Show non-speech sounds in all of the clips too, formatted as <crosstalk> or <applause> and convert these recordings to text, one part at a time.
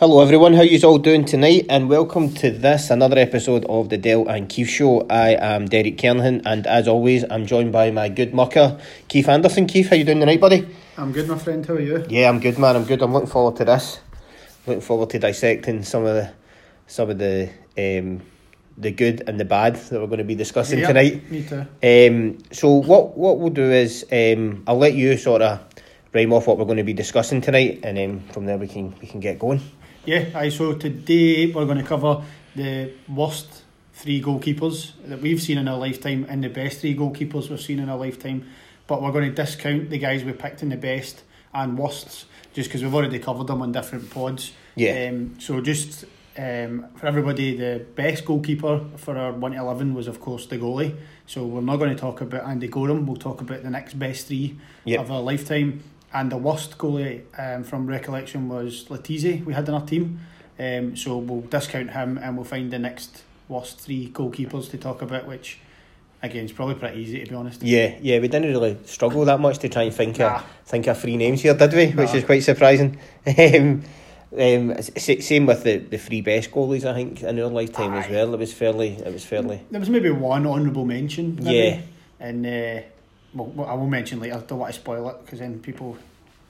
Hello everyone, how you all doing tonight? And welcome to this another episode of the Dale and Keith Show. I am Derek Kernahan, and as always, I'm joined by my good mucker Keith Anderson. Keith, how you doing tonight, buddy? I'm good, my friend. How are you? Yeah, I'm good, man. I'm good. I'm looking forward to this. Looking forward to dissecting some of the some of the um, the good and the bad that we're going to be discussing Yeah, tonight. Me too. Um, so what what we'll do is um, I'll let you sort of rhyme off what we're going to be discussing tonight, and then from there we can we can get going. Yeah, aye, so today we're going to cover the worst three goalkeepers that we've seen in our lifetime and the best three goalkeepers we've seen in our lifetime. But we're going to discount the guys we picked in the best and worsts just because we've already covered them on different pods. Yeah. Um, so just um, for everybody, the best goalkeeper for our 1 to 11 was, of course, the goalie. So we're not going to talk about Andy Goram. We'll talk about the next best three Yep. of our lifetime. And the worst goalie um, from recollection was Letizi we had in our team. Um, so we'll discount him and we'll find the next worst three goalkeepers to talk about, which again is probably pretty easy to be honest. Yeah, yeah, we didn't really struggle that much to try and think Nah. of think of three names here, did we? Which Nah. is quite surprising. <laughs> Um, um, same with the, the three best goalies, I think, in our lifetime as well. It was fairly, it was fairly. There was maybe one honourable mention. Maybe, Yeah. And uh, well, I will mention later. Don't want to spoil it because then people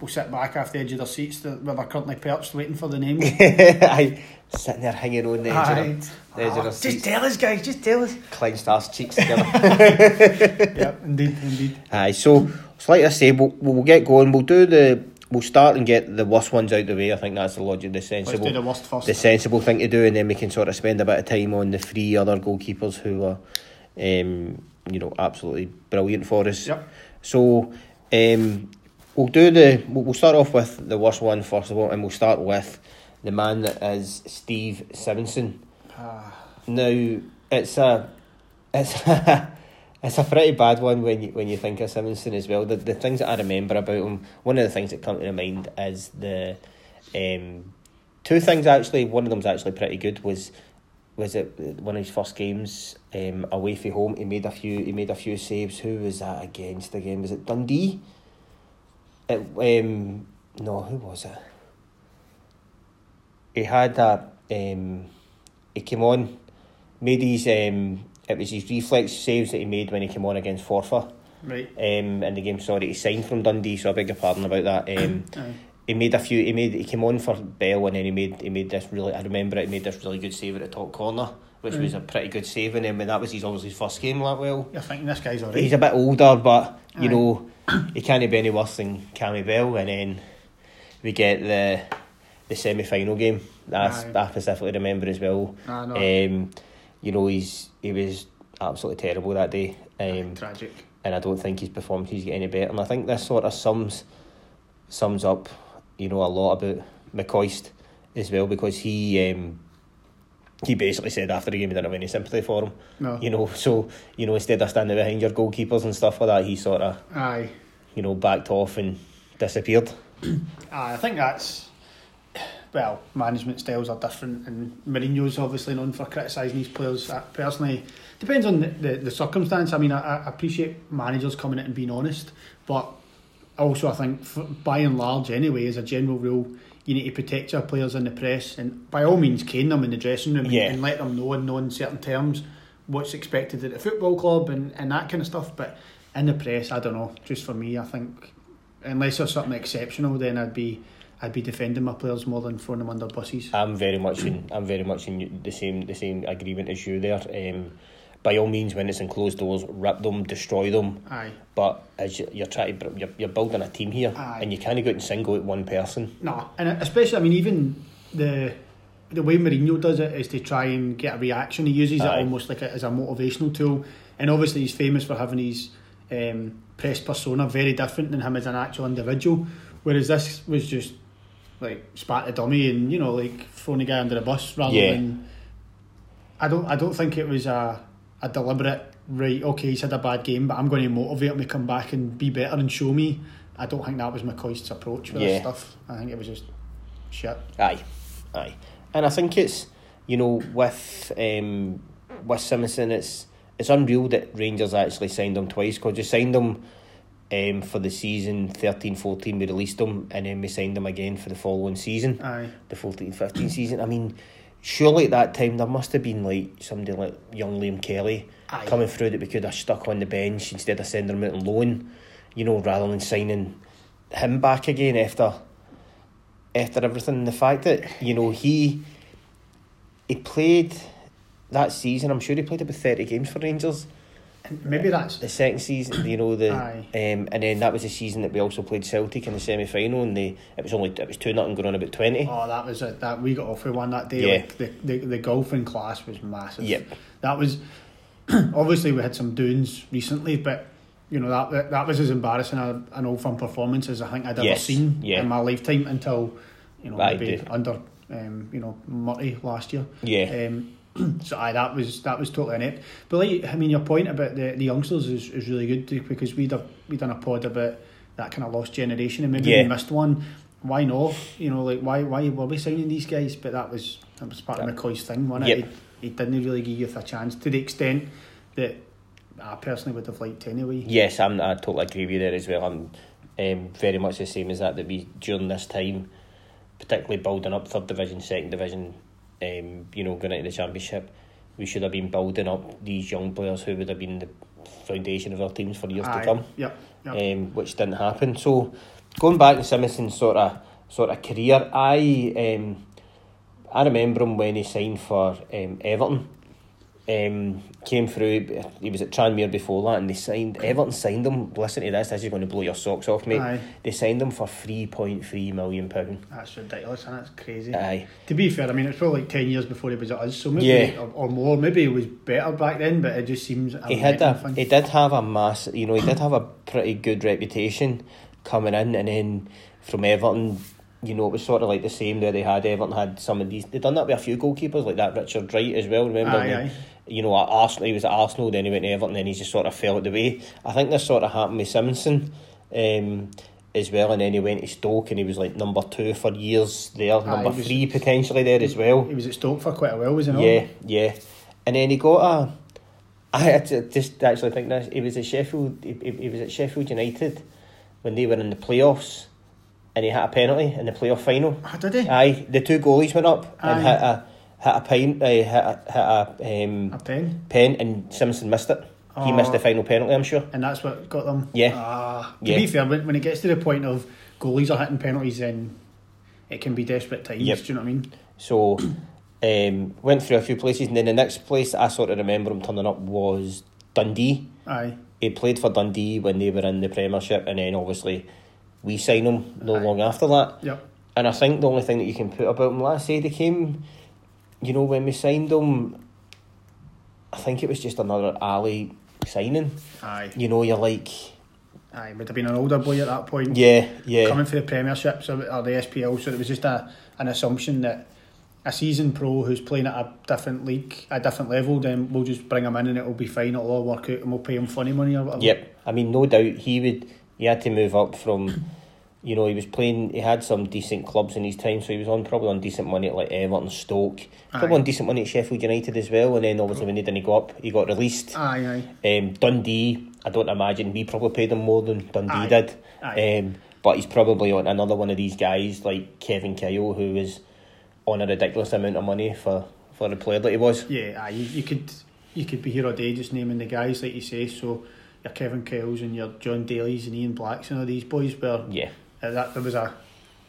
will sit back off the edge of their seats to, where they're currently perched waiting for the name. <laughs> I sitting there hanging on the edge Aye. of the, the edge of Ah, their just seats, tell us, guys. Just tell us. clenched arse cheeks <laughs> together. yeah, indeed, indeed. Aye, so, so like I say, we'll, we'll get going. We'll do the, we'll start and get the worst ones out the way. I think that's the logic, the sensible. the worst first. the sensible thing to do, and then we can sort of spend a bit of time on the three other goalkeepers who are, um, you know, absolutely brilliant for us. Yep. So, um, we'll do the. We'll start off with the worst one first of all, and we'll start with the man that is Steve Simonsen. Ah, Now, it's a, <laughs> it's a, it's a pretty bad one when you when you think of Simonsen as well. The the things that I remember about him, one of the things that come to mind is the, um, two things actually. One of them's actually pretty good. Was was it one of his first games um, away from home? He made a few. He made a few saves. Who was that against again? Was it Dundee? It, um, no, who was it? He had a. Um, he came on, made his. Um, it was his reflex saves that he made when he came on against Forfar right. um, in the game. Sorry, he signed from Dundee, so I beg your pardon about that. Um. <coughs> he made a few. He made. He came on for Bell, and then he made. He made this really. I remember it. He made this really good save at the top corner, which was a pretty good save. And then when that was his obviously first game, that well. You're thinking this guy's alright. He's a bit older, but you Aye. know, he can't be any worse than Cammy Bell. And then we get the the semi final game. That's Aye. I specifically remember as well. Ah, no. Um, you know, he's he was absolutely terrible that day. Um, Tragic. and I don't think his performances get any better. And I think this sort of sums sums up, you know, a lot about McCoist as well because he um, he basically said after the game he didn't have any sympathy for him. No. You know, so you know instead of standing behind your goalkeepers and stuff like that, he sort of Aye. you know backed off and disappeared. <clears throat> Aye, I think that's well, management styles are different, and Mourinho's obviously known for criticising his players. I personally, depends on the, the, the circumstance. I mean, I, I appreciate managers coming in and being honest, but also I think, f by and large, anyway, as a general rule, you need to protect your players in the press, and by all means, cane them in the dressing room and- Yeah. and let them know in certain terms what's expected at the football club and, and that kind of stuff. But in the press, I don't know. Just for me, I think unless there's something exceptional, then I'd be I'd be defending my players more than throwing them under buses. I'm very much in I'm very much in the same the same agreement as you there. Um, by all means, when it's in closed doors, rip them, destroy them. Aye. But as you, you're trying to, you're, you're building a team here, Aye. and you can't go out and single out one person. No, and especially I mean even the the way Mourinho does it is to try and get a reaction. He uses Aye. it almost like a, as a motivational tool, and obviously he's famous for having his um, press persona very different than him as an actual individual. Whereas this was just like spat a dummy and you know like throwing a guy under the bus rather Yeah. than. I don't. I don't think it was a a deliberate right. Okay, he's had a bad game, but I'm going to motivate him to come back and be better and show me. I don't think that was McCoist's approach with Yeah. this stuff. I think it was just shit. Aye, aye, and I think it's you know with um, with Simonsen, it's it's unreal that Rangers actually signed him twice because you signed him um, for the season 13 14 we released him and then we signed him again for the following season Aye. the 14 15 season I mean surely at that time there must have been like somebody like young Liam Kelly Aye. coming through that we could have stuck on the bench instead of sending him out on loan you know rather than signing him back again after after everything the fact that you know he he played that season I'm sure he played about 30 games for Rangers And maybe that's the second season, you know the, um, and then that was the season that we also played Celtic in the semi final, and they it was only it was two nothing going on about twenty. Oh, that was it. That we got off with one that day. Yeah. Like the, the the golfing class was massive. Yep. That was <clears throat> obviously we had some doings recently, but you know that that, that was as embarrassing a, an old firm performance as I think I'd ever Yes, seen yeah. in my lifetime until you know maybe under um, you know Murray last year. Yeah, Um, <clears throat> so aye, that was that was totally inept. But like I mean, your point about the, the youngsters is, is really good too, because we done we done a pod about that kind of lost generation and maybe Yeah. we missed one. Why not? You know, like why why were we signing these guys? But that was that was part of That- McCoist's thing, wasn't Yep. it? He, he didn't really give youth a chance to the extent that I personally would have liked anyway. yes, I'm I totally agree with you there as well. I'm um, very much the same as that. That we during this time, particularly building up third division, second division, um, you know, going into the championship, we should have been building up these young players who would have been the foundation of our teams for years Aye. to come. Yep. yep. um, which didn't happen. So going back to Simonsen's sort of sort of career, I um, I remember him when he signed for um, Everton. Um, came through. He was at Tranmere before that, and they signed Everton signed him. Listen to this. This is going to blow your socks off, mate. Aye. They signed him for three point three million pound. That's ridiculous and that's crazy. Aye, To be fair, I mean, it's probably like 10 years before he was at us, so maybe, Yeah. or, or more, maybe he was better back then, but it just seems. he had a thing. he did have a mass. You know, he did have a pretty good reputation coming in, and then from Everton. You know, it was sort of like the same there. They had Everton had some of these. They done that with a few goalkeepers like that. Richard Wright as well. Remember? Aye, aye. You know, at Arsenal, he was at Arsenal, then he went to Everton, then he just sort of fell out the way. I think this sort of happened with Simonsen um, as well, and then he went to Stoke and he was like number two for years there, number he was- three potentially there as well. He was at Stoke for quite a while, wasn't he? Yeah, yeah. And then he got a. I had to just actually think this. He was at Sheffield. He, he, he was at Sheffield United when they were in the playoffs, and he hit a penalty in the playoff final. Oh, did he? Aye, the two goalies went up and hit a hit a pine, uh, hit a, hit a um, a pen. pen, and Simpson missed it. He Oh. missed the final penalty. I'm sure. And that's what got them. Yeah. Ah, to Yeah. be fair, when, when it gets to the point of goalies are hitting penalties, then it can be desperate times. Yep. Do you know what I mean? So, <clears throat> um, went through a few places, and then the next place I sort of remember him turning up was Dundee. Aye. he played for Dundee when they were in the Premiership, and then obviously we signed him no Aye. long after that. Yep. And I think the only thing that you can put about him, last say they came, you know, when we signed him, I think it was just another Ally signing. Aye. You know, you're like, Aye. Would have been an older boy at that point. yeah, yeah, Coming for the Premiership so, or the SPL, so it was just a an assumption that a seasoned pro who's playing at a different league, a different level, then we'll just bring him in and it'll be fine, it'll all work out and we'll pay him funny money or whatever. Yep. I mean, no doubt he would. He had to move up from. You know, he was playing. He had some decent clubs in his time, so he was on probably on decent money at like Everton, Stoke, probably Aye. on decent money at Sheffield United as well. And then obviously when he didn't go up, he got released. Aye, aye. Um, Dundee, I don't imagine we probably paid him more than Dundee Aye. did. Aye. Um, but he's probably on another one of these guys like Kevin Kyle, who was on a ridiculous amount of money for for the player that he was. Yeah, aye, you, you could you could be here all day just naming the guys like you say. So your Kevin Kyles and your Jon Daly's and Ian Blacks and all these boys were Yeah, uh, that there was a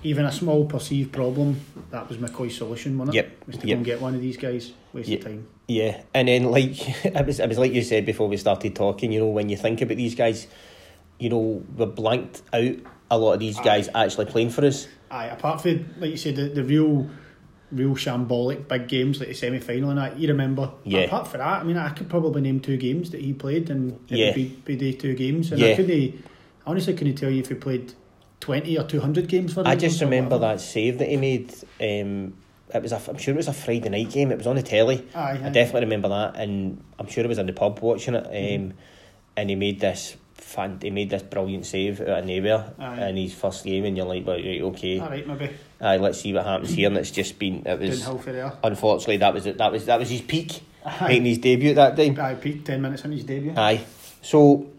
even a small perceived problem. That was McCoist's solution, wasn't it? Yep, Was to yep. go and get one of these guys. Waste Yep. of time. yeah. And then like <laughs> it was, it was like you said before we started talking. You know, when you think about these guys, you know, we blanked out a lot of these Aye. guys actually playing for us. Aye, apart from like you said, the, the real real shambolic big games like the semi final and that you remember. Yeah. Apart from that, I mean I could probably name two games that he played and it Yeah. would be, be the two games. And Yeah. I couldn't I honestly couldn't tell you if he played twenty or two hundred games for I just remember that save that he made. Um, it was a, I'm sure it was a Friday night game. It was on the telly. Aye, I definitely remember that, and I'm sure it was in the pub watching it. Um, Mm-hmm. and he made this fan, he made this brilliant save out of nowhere Aye. in his first game, and you're like, well, right, okay, All right, maybe aye, let's see what happens here. And it's just been, it was help for there. unfortunately that was it. That was that was his peak, Aye. making his debut that day. I peaked ten minutes in his debut. Aye, so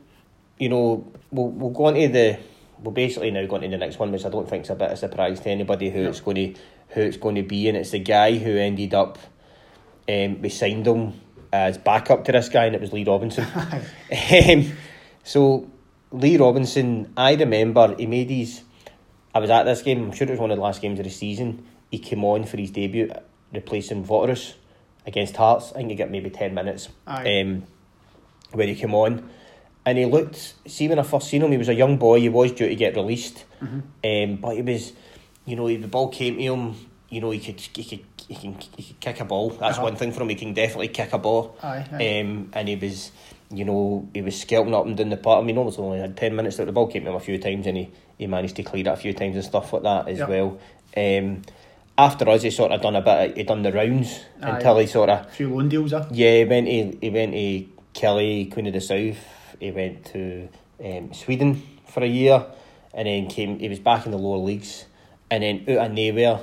you know, we'll we'll go on to the we'll basically now go on to the next one, which I don't think is a bit of a surprise to anybody who it's going to who it's going to be, and it's the guy who ended up. Um, we signed him as backup to this guy, and it was Lee Robinson. <laughs> <laughs> um, so Lee Robinson, I remember he made his. I was at this game. I'm sure it was one of the last games of the season. He came on for his debut, replacing Waterreus against Hearts. I think he got maybe ten minutes. Aye. Um, when he came on, and he looked. See, when I first seen him, he was a young boy. He was due to get released, Mhm. um, but he was, you know, the ball came to him. You know, he could he could he can he could kick a ball. That's Uh-huh. one thing for him. He can definitely kick a ball. Aye, aye. Um, and he was, you know, he was scalping up and down the part. I mean, obviously only had ten minutes. That the ball came to him a few times, and he, he managed to clear it a few times and stuff like that as Yep. well. Um, after us, he sort of done a bit. Of, he done the rounds Aye. until he sort of A few loan deals, uh. yeah, he went to he went to Kelly, Queen of the South. He went to um, Sweden for a year, and then came. He was back in the lower leagues, and then out of nowhere,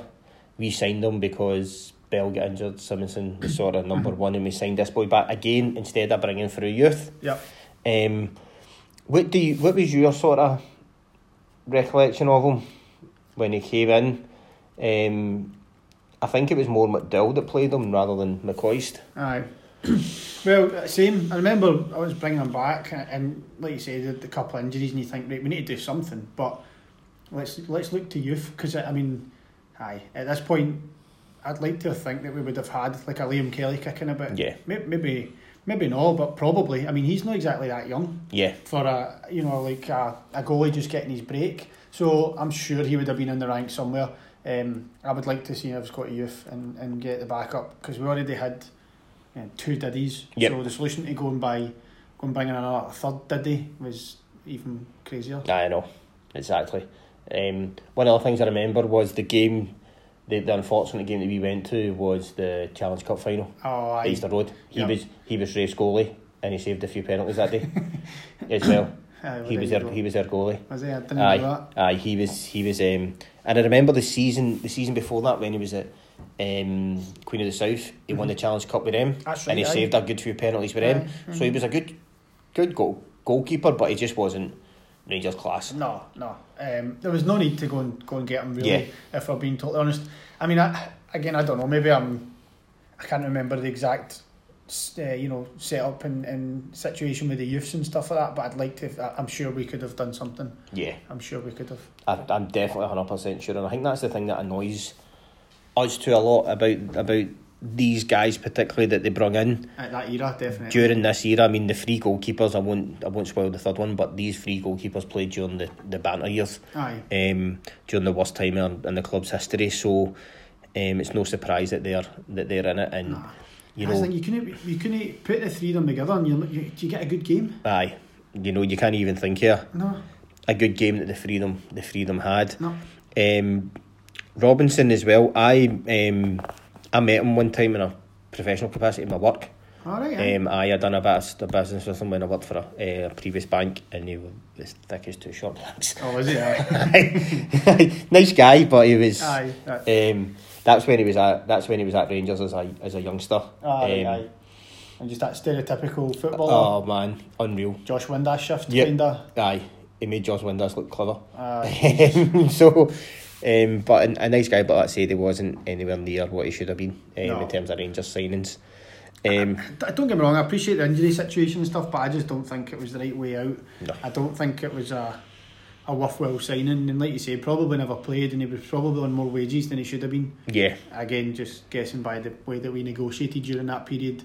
we signed him because Bell got injured. Simonsen was <coughs> sort of number one, and we signed this boy back again instead of bringing through youth. Yep. Um, what do you? What was your sort of recollection of him when he came in? Um, I think it was more McDowall that played him rather than McCoist. Aye. <coughs> well, same. I remember I was bringing him back, and like you said, the, the couple of injuries, and you think, right, we need to do something. But let's let's look to youth because I mean, aye, at this point, I'd like to think that we would have had like a Liam Kelly kicking about. Yeah. Maybe maybe, maybe not, but probably. I mean, he's not exactly that young Yeah, for a you know like a, a goalie just getting his break. So I'm sure he would have been in the ranks somewhere. Um, I would like to see him Scotty Youth and, and get the backup because we already had uh, two diddies. Yep. So the solution to going by going bringing another third diddy was even crazier. I know exactly. Um, one of the things I remember was the game. The, the unfortunate game that we went to was the Challenge Cup final Oh, I Easter Road. He Yep. was he was Raith's goalie and he saved a few penalties that day <laughs> as well. He was their he was their goalie. Was he? I didn't know that. Aye, aye, he was he was um and I remember the season the season before that when he was at um Queen of the South, he won the Challenge Cup with them. Mm-hmm. And he aye. saved a good few penalties with them. Aye, So he was a good good goal goalkeeper, but he just wasn't Rangers class. No, no. Um, there was no need to go and go and get him really. Yeah. If I'm being totally honest, I mean, I, again, I don't know. Maybe I'm. I can't remember the exact, uh, you know, setup and, and situation with the youths and stuff like that. But I'd like to. I'm sure we could have done something. Yeah. I'm sure we could have. I, I'm definitely hundred percent sure, and I think that's the thing that annoys us too a lot about about these guys, particularly that they brought in At that era, definitely. during this era. I mean, the three goalkeepers. I won't I won't spoil the third one, but these three goalkeepers played during the the banter years, Aye. um, during the worst time in, in the club's history. So, um, it's no surprise that they're that they're in it, and Nah. you I know, think you couldn't. You couldn't put the three of them together, and you, you you get a good game? aye, you know, you can't even think here No, a good game that the three of them the three of them had. no. Um, Robinson as well. I um, I met him one time in a professional capacity in my work. All right. aye. Um, I had done a bit of business with him when I worked for a, a previous bank, and he was as thick as two short legs. oh, is? <laughs> Aye. <laughs> nice guy, but he was. aye. aye. Um, that's when he was at. That's when he was at Rangers as a as a youngster. Aye, Um, aye. And just that stereotypical footballer. Oh man, unreal. Josh Windass shift, Yep. kinda. Aye, he made Josh Windass look clever. Uh, <laughs> so, um, but a, a nice guy, but let's say he wasn't anywhere near what he should have been um, No. in terms of Rangers signings. Um, d- don't get me wrong, I appreciate the injury situation and stuff, but I just don't think it was the right way out. No. I don't think it was a a worthwhile signing. And like you say, probably never played, and he was probably on more wages than he should have been. yeah, Again, just guessing by the way that we negotiated during that period.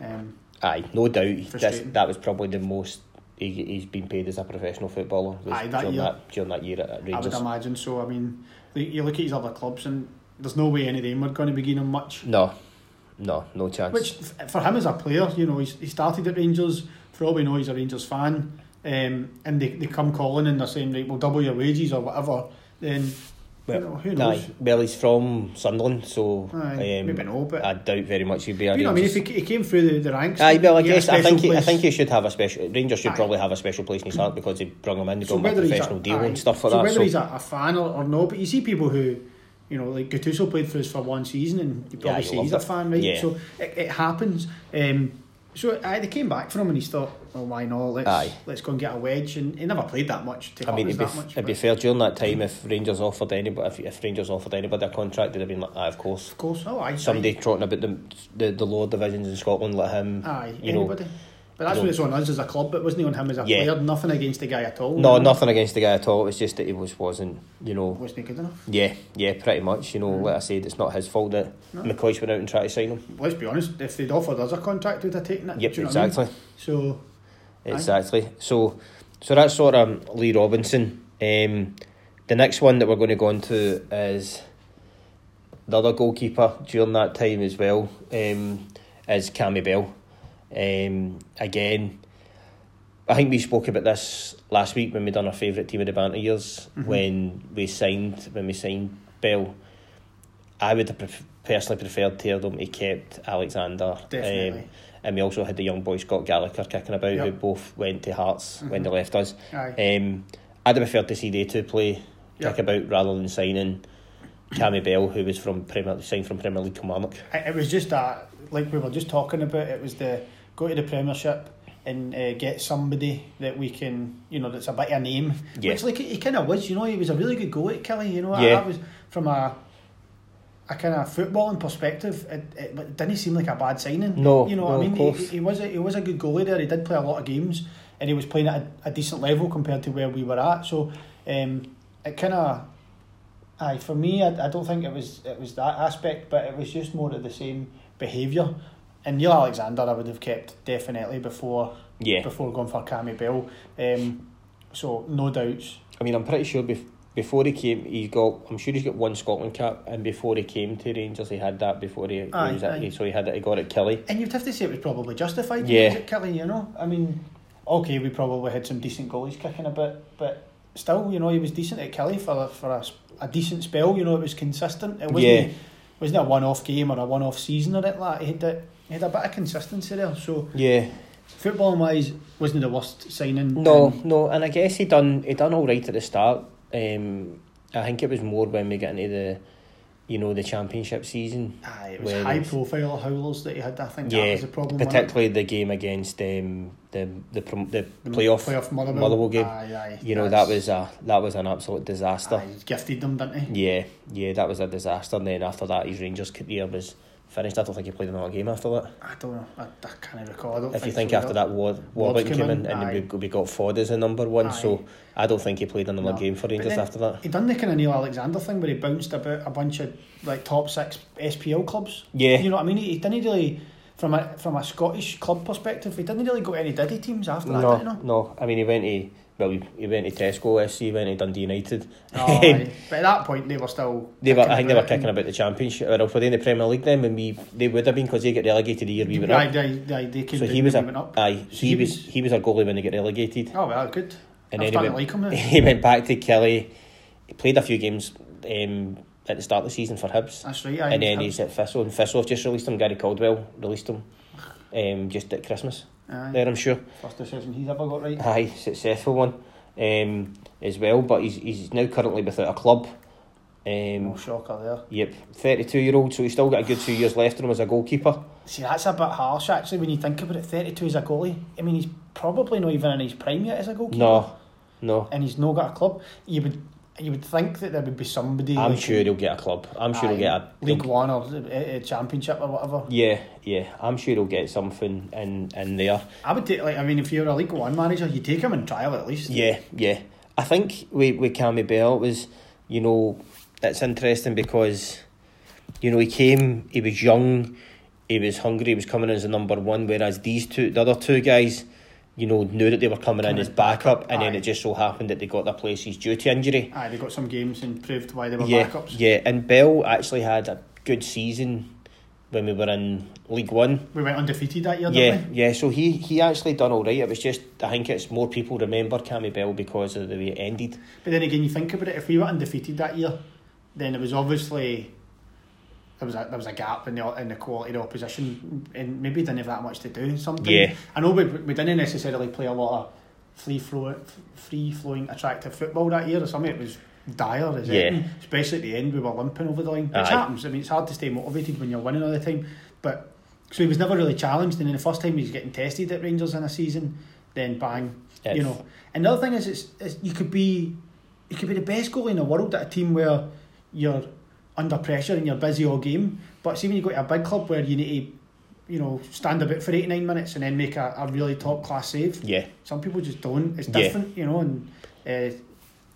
Um, aye, no doubt. That was probably the most he, he's been paid as a professional footballer Aye, that during, year. that, during that year at Rangers. I would imagine so. I mean, you look at his other clubs, and there's no way any of them are going to be gaining much. No, no, no chance. Which for him as a player, you know, he's, he started at Rangers. For all we know, he's a Rangers fan, um, and they, they come calling and they're saying, right, we'll double your wages or whatever. Then well, you know, who knows? aye, well, he's from Sunderland, so Aye, um, maybe no, but I doubt very much he'd be a you know, I mean, if he, he came through the, the ranks, Aye, well, I he had a guess I think he, I think he should have a special. Rangers should Aye. probably have a special place in his heart because they brought him in, they So brought him a whether professional a, deal aye, and stuff like so that. whether So he's a, a fan or, or no, but you see people who, you know, like Gattuso played for us for one season, and you probably he say he's a fan, right? Yeah. So it, it happens. Um, So aye, they came back from him and he thought, well, why not? Let's Aye. let's go and get a wedge. And he never played that much. To I mean, it'd be, much. it'd be fair during that time if Rangers offered anybody, if, if Rangers offered anybody a contract, they'd have been like, aye, of course. of course, oh aye, Somebody trotting about the, the the lower divisions in Scotland, let him. aye, aye you know, anybody. But that's what it's on us as a club. But it wasn't on him as a Yeah. player. Nothing against the guy at all. No, know. nothing against the guy at all. It was just that he was wasn't, you know. Wasn't good enough. Yeah, yeah, pretty much. You know, like I said, it's not his fault that No. McCoist went out and tried to sign him. Let's be honest. If they'd offered us a contract, we'd have taken it. Yep, Do you know what I mean? exactly. So Exactly. So, so that's sort of Lee Robinson. Um, the next one that we're going to go into is the other goalkeeper during that time as well. Um, is Cammy Bell. Um, again, I think we spoke about this last week when we done our favourite team of the banter years Mhm. when we signed when we signed Bell. I would have pref- personally preferred to have them he kept Alexander. Definitely. Um, and we also had the young boy Scott Gallacher kicking about, who both went to Hearts when Mhm. they left us. aye. Um, I'd have preferred to see they two play Yep. kick about rather than signing Cammy Bell, who was from Premier signed from Premier League Kilmarnock. It was just that, like we were just talking about, it was the go to the Premiership and uh, get somebody that we can, you know, that's a bit of a name. Yeah. Which, like, he kind of was, you know, he was a really good goalie, Killie, you know. Yeah. That was from a a kind of footballing perspective, it, it, it didn't seem like a bad signing. No, you know what no, I mean. He, he was a, he was a good goalie there. He did play a lot of games, and he was playing at a, a decent level compared to where we were at. So, um, it kind of, aye, for me, I, I don't think it was it was that aspect, but it was just more of the same behaviour. And Neil Alexander, I would have kept definitely before Yeah, before going for Cammy Bell. Um, so no doubts. I mean, I'm pretty sure bef- before he came, he got. I'm sure he's got one Scotland cap, and before he came to Rangers, he had that before he, he Aye, was at, aye. so he had it. He got it at Killie. And you'd have to say it was probably justified. Yeah. Killie. You know, I mean, okay, we probably had some decent goalies kicking a bit, but still, you know, he was decent at Killie for a, for a, a decent spell. You know, it was consistent. It wasn't Yeah. wasn't a one off game or a one off season or it like he had a, he had a bit of consistency there. So Yeah, footballing wise, wasn't the worst signing. no, Um, no, and I guess he done he done all right at the start. Um, I think it was more when we get into the, you know, the championship season. Aye, it was high-profile howlers that he had. I think that was the problem. particularly the game against um, the the prom- the The playoff. playoff Motherwell, Motherwell game. Aye, aye, You know that was a that was an absolute disaster. Aye, he gifted them, didn't he? Yeah, yeah, that was a disaster. And then after that, his Rangers career was finished. I don't think he played another game after that. I don't know. I, I can't recall. I don't If you think think so after that, War- Warburton came came in, in, and aye. we, we got Ford as the number one. Aye. So I don't think he played another No. game for Rangers after that. He done the kind of Neil Alexander thing where he bounced about a bunch of like top six SPL clubs. Yeah, You know what I mean? He, he didn't really, from a from a Scottish club perspective, he didn't really go to any Diddy teams after that. no, did he, no? no. I mean, he went to well, he, he went to Tesco SC, went to Dundee United. Oh. <laughs> But at that point, they were still. They were, I think they were kicking about the championship. Or were they in the Premier League then? When we they would have been because they get relegated the year we went Aye, up. aye, aye, they came So he was a up. aye. So He, he was was- he was a goalie when they get relegated. Oh well, good. And I'm then he went, like him now. <laughs> he went back to Killie. He played a few games um, at the start of the season for Hibs. That's right. Aye, and then Hibs. he's at Thistle, and Thistle have just released him. Gary Caldwell released him um, just at Christmas. Aye. There, I'm sure. First decision he's ever got right. Aye, successful one um, as well. But he's he's now currently without a club. Um, No shocker there. Yep, 32 year old, so he's still got a good two years left in him as a goalkeeper. See, that's a bit harsh actually when you think about it. 32 as a goalie. I mean, he's probably not even in his prime yet as a goalkeeper. No, no. And he's no got a club. You would you would think that there would be somebody. I'm like sure he'll get a club. I'm sure he'll get a. League One or a, Championship or whatever. Yeah, yeah. I'm sure he'll get something in, in there. I would take like I mean, if you're a League One manager, you take him and trial at least. Yeah, yeah. I think with, with Cammy Bell it was, you know, it's interesting because, you know, he came, he was young, he was hungry, he was coming as a number one, whereas these two, the other two guys, you know, knew that they were coming in as backup, and then it just so happened that they got their places due to injury. Aye, they got some games and proved why they were yeah, backups. yeah. And Bell actually had a good season when we were in League One. We went undefeated that year, Yeah, didn't we? yeah. So he he actually done all right. It was just I think it's more people remember Cammy Bell because of the way it ended. But then again, you think about it. If we were undefeated that year, then it was obviously there was a there was a gap in the in the quality of the opposition, and maybe didn't have that much to do. Something. Yeah. I know we we didn't necessarily play a lot of free flow, free flowing, attractive football that year. Or something it was dire as Yeah. anything. Especially at the end, we were limping over the line. Which Aye. happens. I mean, it's hard to stay motivated when you're winning all the time, but. So he was never really challenged, and then the first time he was getting tested at Rangers in a season, then bang, If- you know. Another thing is, it's, it's you could be, you could be the best goalie in the world at a team where you're under pressure and you're busy all game. But see when you go to a big club where you need to, you know, stand a bit for eighty nine minutes and then make a, a really top class save. Yeah, Some people just don't. It's Yeah. different, you know, and uh,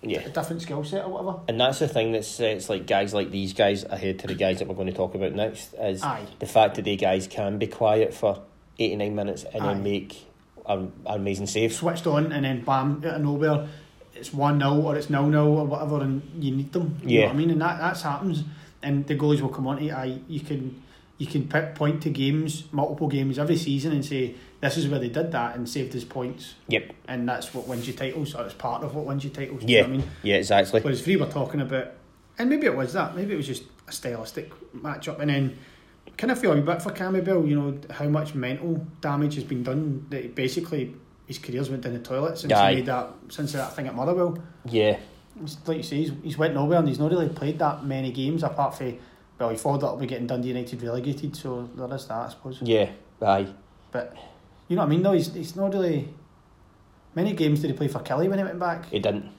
yeah. a different skill set or whatever. And that's the thing that's uh, it's like guys like these guys ahead to the guys that we're going to talk about next is Aye. the fact that they guys can be quiet for 89 minutes and Aye. then make an amazing save. switched on and then bam out of nowhere it's one 0 or it's nil nil or whatever and you need them. You Yeah. know what I mean? And that that's happens and the goalies will come on to. Aye, you can you can pick, point to games, multiple games every season and say this is where they did that and saved us points Yep. and that's what wins you titles or it's part of what wins you titles. do you Yeah. know what I mean? Yeah, exactly. Whereas three were talking about and maybe it was that, maybe it was just a stylistic match up and then kind of feel a bit for Cammy Bell, you know, how much mental damage has been done that basically his career's went down the toilet since Aye. he made that since that thing at Motherwell. Yeah, It's like you say, he's, he's went nowhere and he's not really played that many games apart from well, he thought followed up with getting Dundee United relegated, so there is that I suppose. yeah, aye. But you know what I mean though, he's he's not really many games did he play for Killie when he went back? He didn't.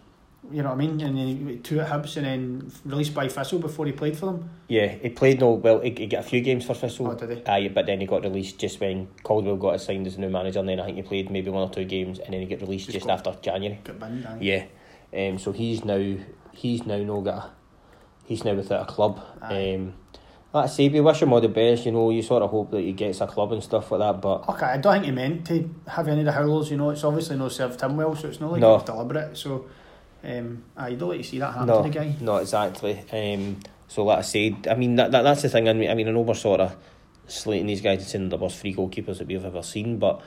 You know what I mean? And then he- two at Hibs and then released by Thistle before he played for them. Yeah, he played no. Well, he, he got a few games for Thistle. Oh, did he? Aye, but then he got released just when Caldwell got assigned as the new manager, and then I think he played maybe one or two games, and then he got released Just just, after January. Got binned. Yeah, um, so he's now he's now no got a, he's now without a club. Aye. Um, like I say, we wish him all the best. You know, you sort of hope that he gets a club and stuff like that. But Okay, I don't think he meant to have any of the howlers, you know, it's obviously no served him well, so it's not like No. deliberate. So um you don't like to see that happen no, to the guy. not exactly. Um, so like I said, I mean that, that that's the thing. I mean, I mean, I know we're sort of slating these guys and saying the worst three goalkeepers that we've ever seen, but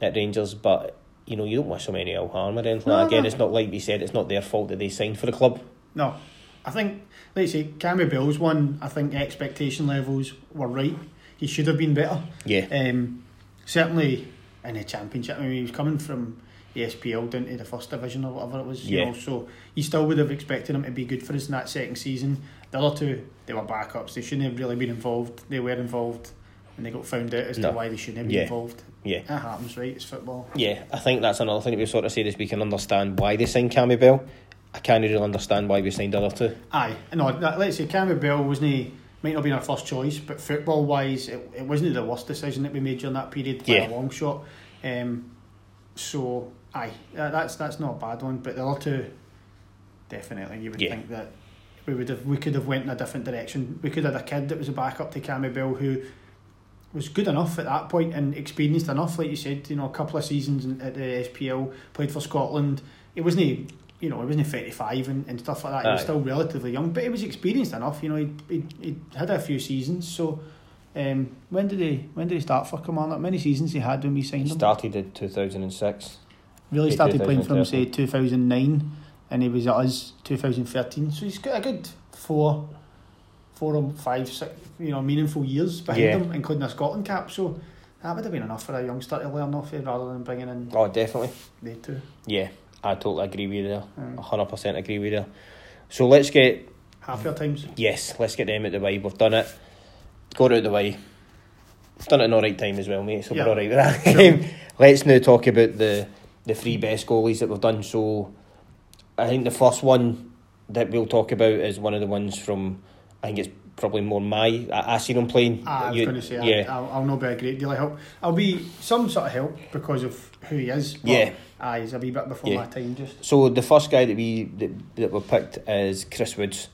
at Rangers, but. You know, you don't wish them any ill harm or anything. No, like Again, no. it's not like we said. It's not their fault that they signed for the club. No. I think let's say, Cammy Bell's one, I think expectation levels were right. He should have been better. Yeah, Um certainly in the championship. I mean he was coming from the SPL down to the first division or whatever it was, you Yeah. know, so you still would have expected him to be good for us in that second season. The other two, they were backups. They shouldn't have really been involved. They were involved and they got found out as No. to why they shouldn't have been Yeah. involved. yeah. that happens, right? It's football. Yeah, I think that's another thing that we sort of said is we can understand why they signed Cammy Bell. I can't really understand why we signed the other two. Aye, no. Let's say Cammy Bell wasn't might not have been our first choice, but football wise, it, it wasn't the worst decision that we made during that period by Yeah. a long shot. Um, so aye, that, that's that's not a bad one. But the other two, definitely, you would Yeah. think that we would have we could have went in a different direction. We could have had a kid that was a backup to Cammy Bell who was good enough at that point and experienced enough, like you said. You know, a couple of seasons in- at the SPL, played for Scotland. It wasn't. You know, he wasn't 35 and, and stuff like that. He was Aye. still relatively young, but he was experienced enough. You know, he he he had a few seasons. So, um, when did he when did he start for Kilmarnock? Many seasons he had when we signed him. Started in 2006. Really started playing from say 2009, and he was at us 2013. So he's got a good four, four or five, six, you know, meaningful years behind Yeah. him, including a Scotland cap. So that would have been enough for a youngster to learn off it rather than bringing in Oh, definitely. they two. Yeah, I totally agree with you there. Mm. 100% agree with you. So let's get, Half your times. yes, let's get them out the way. We've done it. Got out the way. We've done it in the right time as well, mate, so Yeah. we're alright with that. Sure. <laughs> let's now talk about the, the three best goalies that we've done. So I think the first one that we'll talk about is one of the ones from, I think it's probably more my, I, I seen him playing. Ah, I was You- going to say, yeah. I'll, I'll not be a great deal of help. I'll be some sort of help because of who he is. But Yeah. Aye, he's a wee bit before Yeah. my time. Just So the first guy that we that, that we picked is Chris Woods.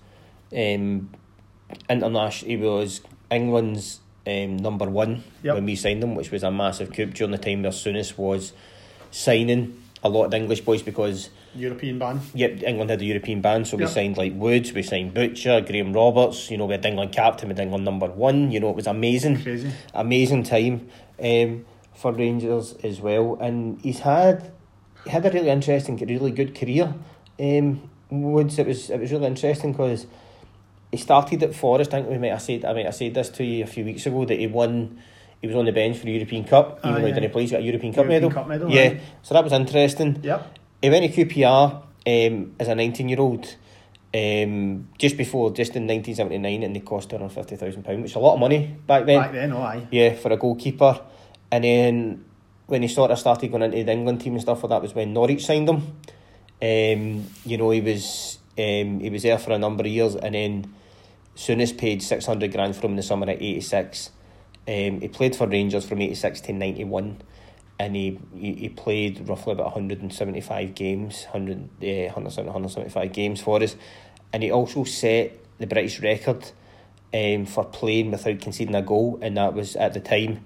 Um, international, he was England's um, number one Yep. when we signed him, which was a massive coup during the time where Souness was signing a lot of the English boys because European ban. yep, England had a European ban, so we Yep. signed like Woods, we signed Butcher, Graham Roberts. You know, we had England captain, we had England number one. You know, it was amazing Crazy. amazing time um, for Rangers as well, and he's had he had a really interesting, really good career. Um, Woods, it was it was really interesting because he started at Forest. I think we might have said I might have said this to you a few weeks ago that he won. He was on the bench for the European Cup, even Aye, though he aye. didn't play. He got a European Cup European medal. Cup medal, yeah, so that was interesting. Yep. He went to QPR um, as a 19 year old um, just before, just in 1979, and they cost £250,000, which is a lot of money back then. Back then, oh aye. Yeah, for a goalkeeper. And then when he sort of started going into the England team and stuff like that was when Norwich signed him. Um, you know, he was um, he was there for a number of years, and then Souness paid six hundred grand for him in the summer at eighty six. Um, he played for Rangers from eighty six to ninety one, and he, he he played roughly about one hundred and seventy five games, 100, uh, 175 games for us, and he also set the British record um, for playing without conceding a goal, and that was at the time.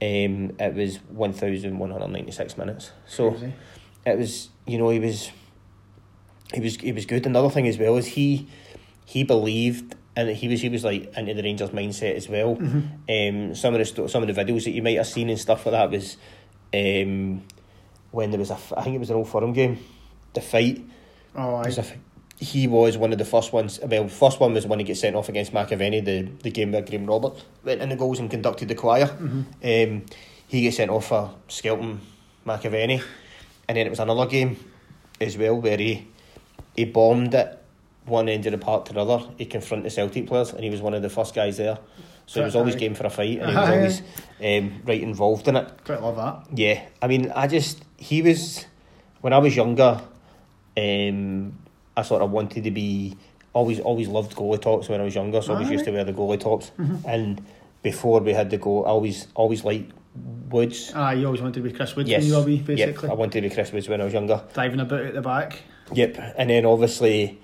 Um, it was one thousand one hundred ninety six minutes. So Crazy. it was you know he was he was he was good. Another thing as well is he he believed and he was he was like into the Rangers mindset as well. Um, some of the some of the videos that you might have seen and stuff like that was um, when there was a f- I think it was an old Firm game, the fight. Oh, was a aye. f- he was one of the first ones. Well, first one was when he gets sent off against McAvennie, the, the game where Graham Robert went in the goals and conducted the choir. Um, he gets sent off for Skelton McAvennie, and then it was another game as well where he he bombed it one end of the park to the other. He confronted the Celtic players, and he was one of the first guys there. So he was always game for a fight, and he was always um, right involved in it. Quite love that. Yeah, I mean, I just he was when I was younger. Um, I sort of wanted to be always always loved goalie tops when I was younger, so I always used to wear the goalie tops. And before we had the go, I always always liked Woods. Ah, you always wanted to be Chris Woods Yes, when you were wee, Yep, basically. I wanted to be Chris Woods when I was younger. Diving about at the back. Yep, and then obviously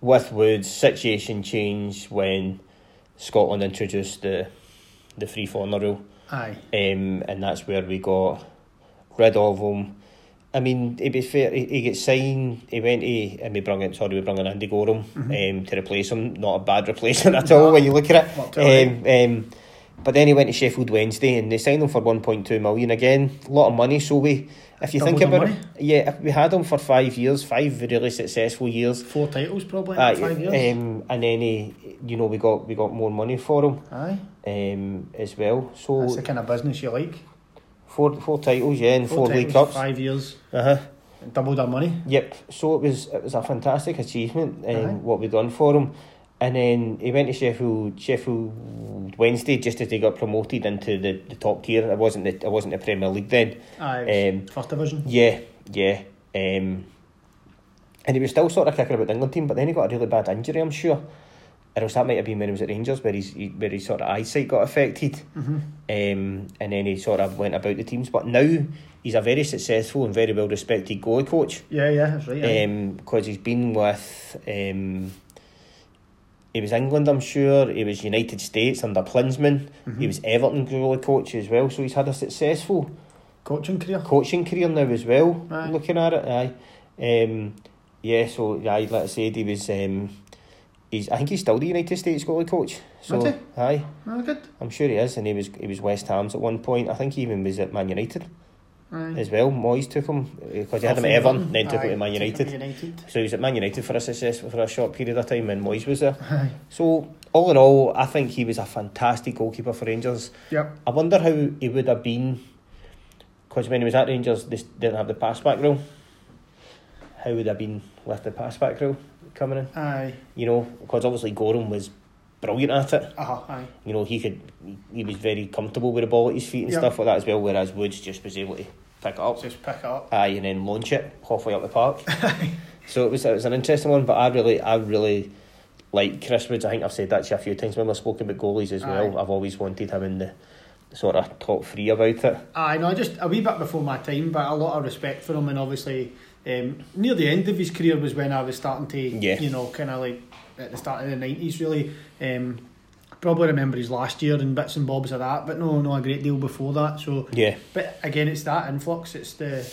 with Woods, situation changed when Scotland introduced the the free foreigner rule. Aye. um, and that's where we got rid of him. I mean, to be fair, he, he gets signed. He went to and we brought in sorry, we brought in Andy Goram um, to replace him. Not a bad replacement <laughs> at all when you look at it. Um, um, but then he went to Sheffield Wednesday and they signed him for one point two million again. A lot of money. So we, if you think about money. it, yeah, we had him for five years, five really successful years. Four titles probably in Uh, five years. um, and then he, you know, we got we got more money for him Aye. um, as well. So That's the kind of business you like. Four four titles, yeah, and four, league titles, cups. Five years. Uh huh. Doubled our money. Yep. So it was it was a fantastic achievement, um, what we done for him, and then he went to Sheffield Sheffield Wednesday just as they got promoted into the, the top tier. It wasn't the it wasn't the Premier League then. Aye. Um, First division. Yeah, yeah. Um, and he was still sort of kicking about the England team, but then he got a really bad injury, I'm sure. Or else that might have been when he was at Rangers, where his he- where his sort of eyesight got affected. Mm-hmm. Um, and then he sort of went about the teams. But now he's a very successful and very well respected goalie coach. Yeah, yeah, that's right. Because he's been with. Um, he was England, I'm sure. He was United States under Klinsmann. Mm-hmm. He was Everton goalie coach as well. So he's had a successful Coaching career. coaching career now as well. Aye. Looking at it, aye. Um, yeah, so aye, like I said, he was. Um, he's. I think he's still the United States goalie coach. So he? aye, Oh, good. I'm sure he is, and he was. He was West Ham's at one point. I think he even was at Man United Aye. as well. Moyes took him eh, because he had him at Everton, then took him to Man United. United. So he was at Man United for a success for a short period of time, and Moyes was there. Aye. So all in all, I think he was a fantastic goalkeeper for Rangers. Yep. I wonder how he would have been because when he was at Rangers, they didn't have the pass back rule. How would have been with the pass back rule coming in? Aye. You know, because obviously Goram was brilliant at it. Uh-huh. Aye. You know, he could, he was very comfortable with the ball at his feet and Yep. stuff like that as well. Whereas Woods just was able to pick it up, Just pick it up. aye, and then launch it halfway up the park. <laughs> so it was it was an interesting one, but I really I really like Chris Woods. I think I've said that to you a few times when we've spoken about goalies as well. Aye. I've always wanted him in the sort of top three about it. I know, I just a wee bit before my time, but a lot of respect for him, and obviously um, near the end of his career was when I was starting to, Yeah. you know, kind of like at the start of the nineties, really. Um, probably remember his last year and bits and bobs of that, but no, no, a great deal before that. So, Yeah. but again, it's that influx. It's the,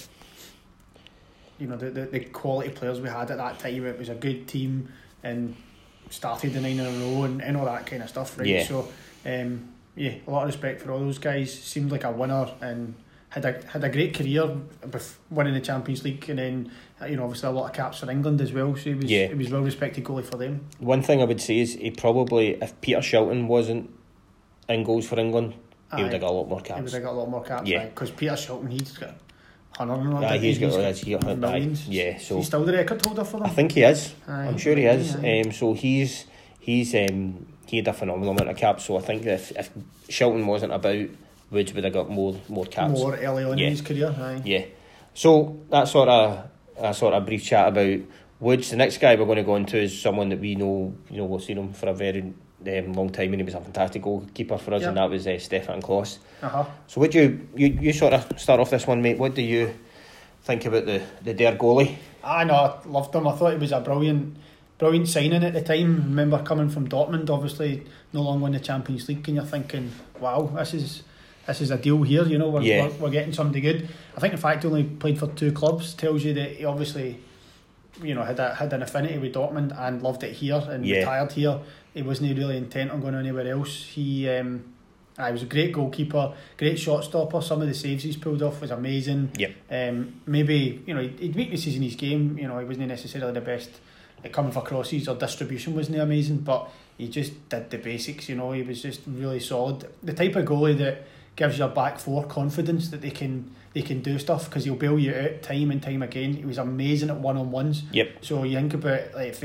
you know, the the, the quality players we had at that time. It was a good team and started the nine in a row and, and all that kind of stuff, right? Yeah. So, um, yeah, a lot of respect for all those guys. Seemed like a winner and had a had a great career, winning the Champions League and then uh, you know obviously a lot of caps for England as well. So he was Yeah. he was well respected goalie for them. One thing I would say is he probably, if Peter Shilton wasn't in goals for England, he would have got a lot more caps. He would have got a lot more caps, Yeah. Because Peter Shilton, he's got Aye, he's got, he's got, aye, millions. yeah, so He's still the record holder for them. I think he is. Aye, I'm sure he is. aye. Um, so he's he's um, he had a phenomenal amount of caps. So I think if if Shilton wasn't about, Woods would have got more more caps. More early on Yeah. in his career. Aye. Yeah. So that sort of a sort of brief chat about Woods. The next guy we're going to go into is someone that we know. You know, we've seen him for a very um, long time, and he was a fantastic goalkeeper for us, Yeah. and that was uh, Stefan Klos. Uh huh. So would you, you you sort of start off this one, mate? What do you think about the the Dare goalie? I know, I loved him. I thought he was a brilliant, brilliant signing at the time. Remember coming from Dortmund, obviously no longer in the Champions League, and you're thinking, wow, this is this is a deal here. You know, we're, Yeah. we're, we're getting somebody good. I think the fact he only played for two clubs tells you that he obviously, you know, had a, had an affinity with Dortmund and loved it here and Yeah. retired here. He wasn't really intent on going anywhere else. He. Um, I was a great goalkeeper, great shot stopper. Some of the saves he's pulled off was amazing. Yep. Um, maybe you know he'd he'd weaknesses in his game. You know he wasn't necessarily the best at coming for crosses or distribution wasn't amazing, but he just did the basics. You know he was just really solid. The type of goalie that gives your back four confidence that they can they can do stuff because he'll bail you out time and time again. He was amazing at one on ones. Yep. So you think about like if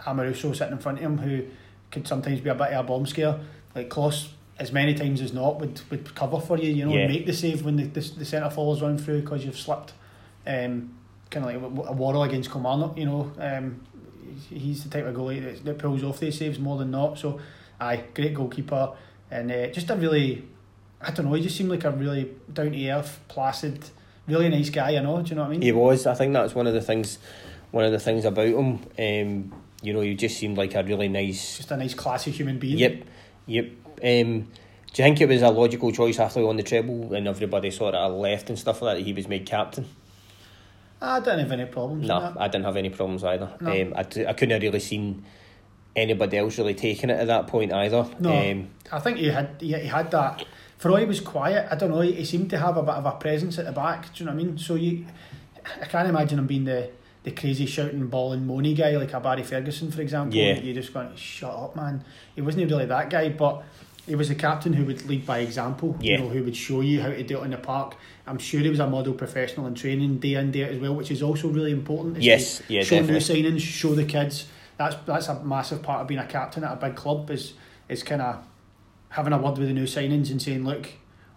Amoruso sitting in front of him who could sometimes be a bit of a bomb scare. Like Klos, as many times as not, would, would cover for you, you know, Yeah. make the save when the, the, the centre falls run through because you've slipped. Um, kind of like a Worrell against Kilmarnock, you know. Um, he's the type of goalie that, that pulls off these saves more than not. So, aye, great goalkeeper. And uh, just a really, I don't know, he just seemed like a really down to earth, placid, really nice guy, you know. Do you know what I mean? He was. I think that's one of the things. One of the things about him. Um, you know, he just seemed like a really nice. Just a nice, classy human being. Yep. Yep. Um, do you think it was a logical choice after he won the treble and everybody sort of left and stuff like that? that He was made captain. I didn't have any problems No, that. I didn't have any problems either. No. Um, I, d- I couldn't have really seen anybody else really taking it at that point either. No. Um, I think he had he, he had that. All was quiet, I don't know. He, he seemed to have a bit of a presence at the back. Do you know what I mean? So you, I can't imagine him being the, the crazy shouting ball and moany guy like a Barry Ferguson, for example. Yeah. You just going shut up, man. He wasn't really that guy, but he was a captain who would lead by example. Yeah. You know, who would show you how to do it in the park. I'm sure he was a model professional in training day in day out as well, which is also really important. Yes, yeah, show definitely. new signings, show the kids. That's that's a massive part of being a captain at a big club is is kind of having a word with the new signings and saying, look,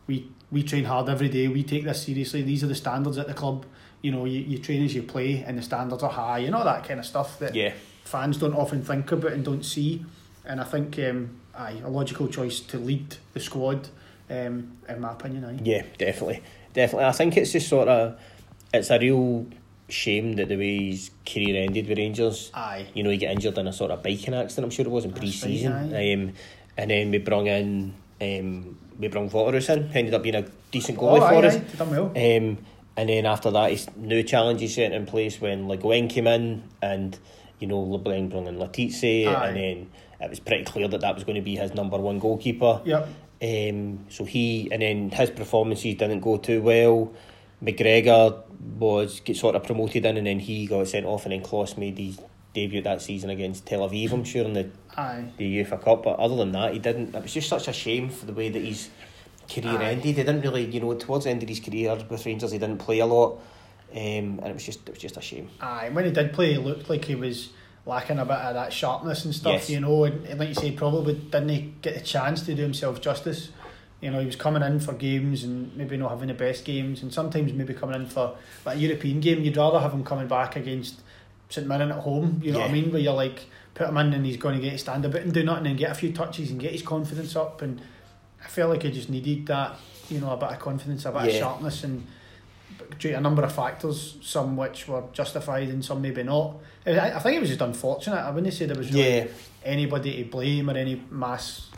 we we train hard every day. We take this seriously. These are the standards at the club. You know, you, you train as you play, and the standards are high. and all that kind of stuff that yeah. fans don't often think about and don't see. And I think, um, aye, a logical choice to lead the squad, um, in my opinion. Aye. Yeah, definitely, definitely. I think it's just sort of, it's a real shame that the way his career ended with Rangers. Aye. You know, he got injured in a sort of biking accident. I'm sure it was in That's pre-season. right, um, and then we brought in, um, we brought Waterreus in. Ended up being a decent Oh, goalie aye, for us. aye, done well. Um, and then after that, his new challenges set in place when Le Guen came in, and you know LeBlanc brought in Aye. and then it was pretty clear that that was going to be his number one goalkeeper. Yep. Um, so he and then his performances didn't go too well. McGregor was get sort of promoted in, and then he got sent off, and then Klos made his debut that season against Tel Aviv. I'm sure in the Aye. the UEFA Cup, but other than that, he didn't. It was just such a shame for the way that his career Aye. ended. He didn't really, you know, towards the end of his career with Rangers, he didn't play a lot, um, and it was just it was just a shame. Aye, when he did play, he looked like he was lacking a bit of that sharpness and stuff, Yes. you know. And, and like you say, probably didn't he get the chance to do himself justice. You know, he was coming in for games and maybe not having the best games, and sometimes maybe coming in for like a European game. You'd rather have him coming back against St Mirren at home. You know what I mean? Where you're like put him in and he's going to get stand a bit and do nothing and get a few touches and get his confidence up. And I felt like I just needed that. You know, a bit of confidence, a bit of sharpness, and due to a number of factors, some which were justified and some maybe not. I, I think it was just unfortunate. I wouldn't say there was really Yeah, anybody to blame or any mass,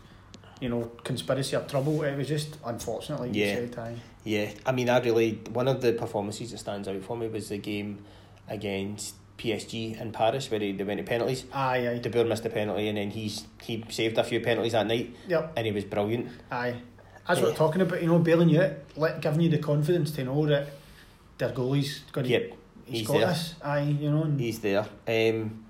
you know, conspiracy or trouble. It was just unfortunate, like Yeah. you said. Aye. yeah. I mean, I really one of the performances that stands out for me was the game against PSG in Paris where they, they went to penalties. Aye, aye. De Boer missed a penalty, and then he's he saved a few penalties that night, Yep, and he was brilliant. aye. That's what we're talking about, you know, bailing you out, let, giving you the confidence to know that their goalie's got to, Yep, he's he's got there. this. Aye, you know. He's there. Um,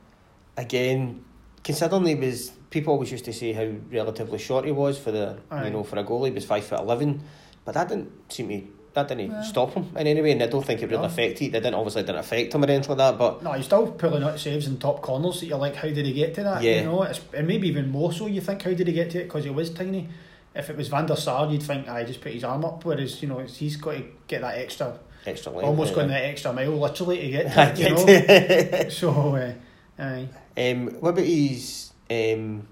again, considering he was, people always used to say how relatively short he was for the, Aye. you know, for a goalie. He was five foot eleven, but that didn't seem to that didn't Yeah. stop him in any way, and I don't think it really No. affected. It didn't obviously didn't affect him or anything like that. But No, he's still pulling out saves in top corners that you're like, how did he get to that? Yeah. You know, it's, and maybe even more so, you think, how did he get to it? Because he was tiny. If it was Van der Sar, you'd think, I just put his arm up. Whereas, you know, he's got to get that extra, extra length, almost uh, going that extra mile, literally, to get I <laughs> to it, you know. So, uh, aye. um, what about his? Um,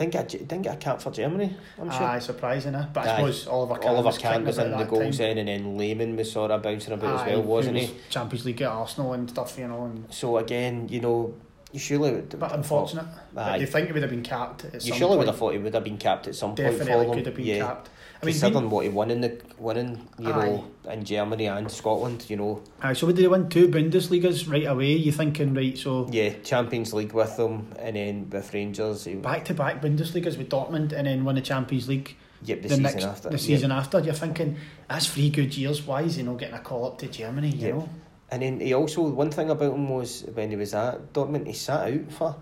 didn't get didn't get a cap for Germany. I'm sure. Aye, surprising, eh? But I Aye. suppose Oliver Kahn Oliver was Kahn was in the goals time. then, and then Lehmann was sort of bouncing about as well, wasn't he? was Champions League at Arsenal and stuff, you know. And, So again, you know, you surely would. but unfortunate. Aye. But you think he would have been capped You surely point. would have thought he would have been capped at some point Definitely could have been yeah. capped. I mean, Considering what he won in the winning, you know, in Germany and Scotland, you know, Aye, so what did he win? Two Bundesligas right away. You thinking right? So yeah, Champions League with them, and then with Rangers, back to back Bundesligas with Dortmund, and then win the Champions League yep, the, the, season next after, the Yep. season after. You're thinking that's three good years. Why is he not getting a call up to Germany? You Yep. know, And then he also one thing about him was when he was at Dortmund, he sat out for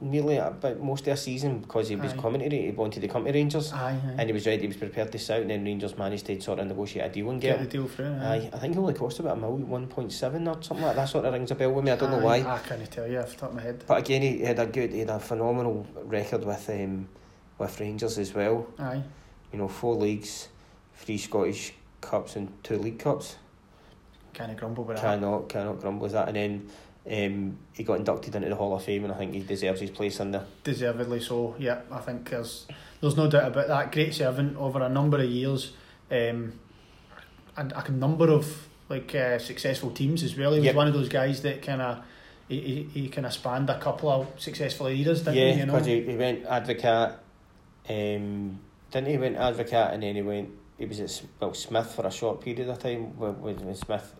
nearly about most of a season because he was Aye. coming to he wanted to come to Rangers, aye, aye. and he was ready, he was prepared to out, and then Rangers managed to sort of negotiate a deal and get get. the deal through. Aye, I think it only cost about a mil, one point seven or something like that. Sort of rings a bell with me. I don't know why. I can't tell you off the top of my head. But again, he had a good, he had a phenomenal record with um, with Rangers as well. Aye, You know, four leagues, three Scottish cups and two league cups. kind of grumble with that. Cannot cannot grumble with that. And then um, he got inducted into the Hall of Fame, and I think he deserves his place in there. Deservedly so. Yeah, I think there's there's no doubt about that. Great servant over a number of years, um, and a number of like uh, successful teams as well. He was Yep. one of those guys that kind of he, he, he kind of spanned a couple of successful eras, didn't yeah, he? You know, because he, he went Advocaat. Um, didn't he went Advocaat, and then he went. He was at well Smith for a short period of time when when Smith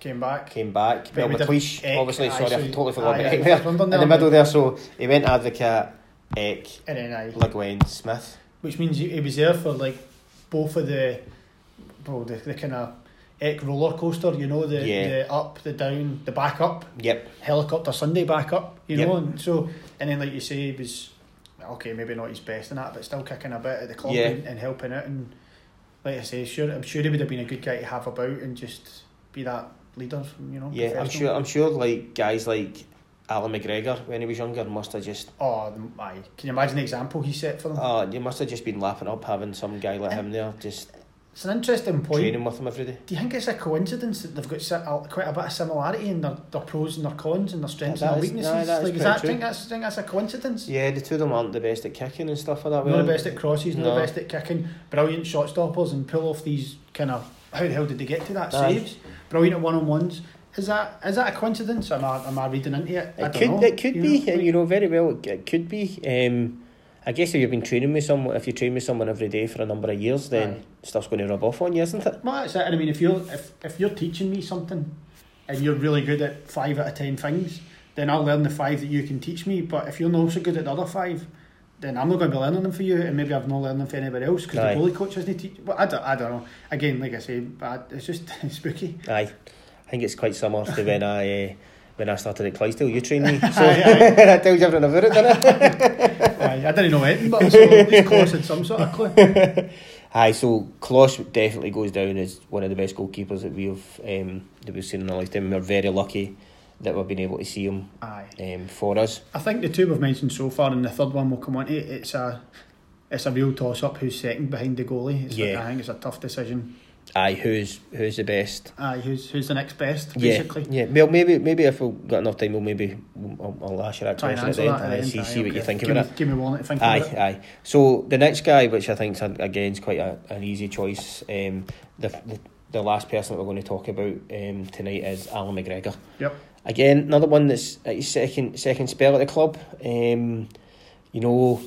came back. came back. Well, McLeish, Eck, obviously. aye, sorry, so I totally forgot aye, about Eck there. first one done in the middle there. So he went Advocaat, Eck, And then I, Le Guen, Smith. which means he, he was there for like both of the, well, the, the kind of Eck roller coaster. You know, the Yeah. the up, the down, the back up. Yep. helicopter Sunday back up, you Yep. know, and so and then like you say, he was okay, maybe not his best in that, but still kicking a bit at the club Yeah. and, and helping out. And like I say, sure, I'm sure he would have been a good guy to have about and just be that leader, you know. Yeah, I'm sure. I'm sure. Like guys like Allan McGregor when he was younger must have just. Oh, aye. Can you imagine the example he set for them? Oh, you must have just been lapping up having some guy like him there, just it's an interesting point. training with him every day. Do you think it's a coincidence that they've got uh, quite a bit of similarity in their, their pros and their cons and their strengths That and their is- weaknesses? like, is that, true. think that's, think that's a coincidence? Yeah, the two of them aren't the best at kicking and stuff like that. Not well. the best at crosses, not the best at kicking. Brilliant shot stoppers and pull off these kind of. How the hell did they get to that Aye. saves? Brilliant at one on ones. Is that is that a coincidence? Am I am I reading into it? I It don't could. know. It could You be. know, and you know very well. It, it could be. Um, I guess if you've been training with someone, if you train with someone every day for a number of years, then Aye. stuff's going to rub off on you, isn't it? Well, that's it. And I mean, if you're if, if you're teaching me something, and you're really good at five out of ten things, then I'll learn the five that you can teach me. But if you're not so good at the other five, then I'm not going to be learning them for you, and maybe I've not learned them for anybody else because the goalie coach hasn't teach. Well, I don't, I don't know. Again, like I say, but it's just <laughs> spooky. Aye, I think it's quite similar to when I uh, when I started at Clydesdale. You trained me, <laughs> so Aye, <laughs> that tells you everything about it, doesn't it? Aye, I didn't know anything, but so Klaus had some sort of clue. Aye, so Klos definitely goes down as one of the best goalkeepers that we've um, that we've seen in our lifetime. We're very lucky that we've been able to see him Aye. um, for us. I think the two we've mentioned so far, and the third one we'll come on to, it's a it's a real toss up who's second behind the goalie. It's Yeah. like, I think it's a tough decision. Aye, who's who's the best? Aye, who's who's the next best, basically. yeah. yeah. Well, maybe maybe if we've got enough time, we'll maybe I'll, I'll ask you that question at the end and see, end. see Aye, what you okay. think give about me, it. Give me one to think Aye, about it. aye. So the next guy, which I think again is quite a, an easy choice, um, the, the the last person that we're going to talk about um, tonight is Allan McGregor. Yep. Again, another one that's at his second second spell at the club. Um, you know,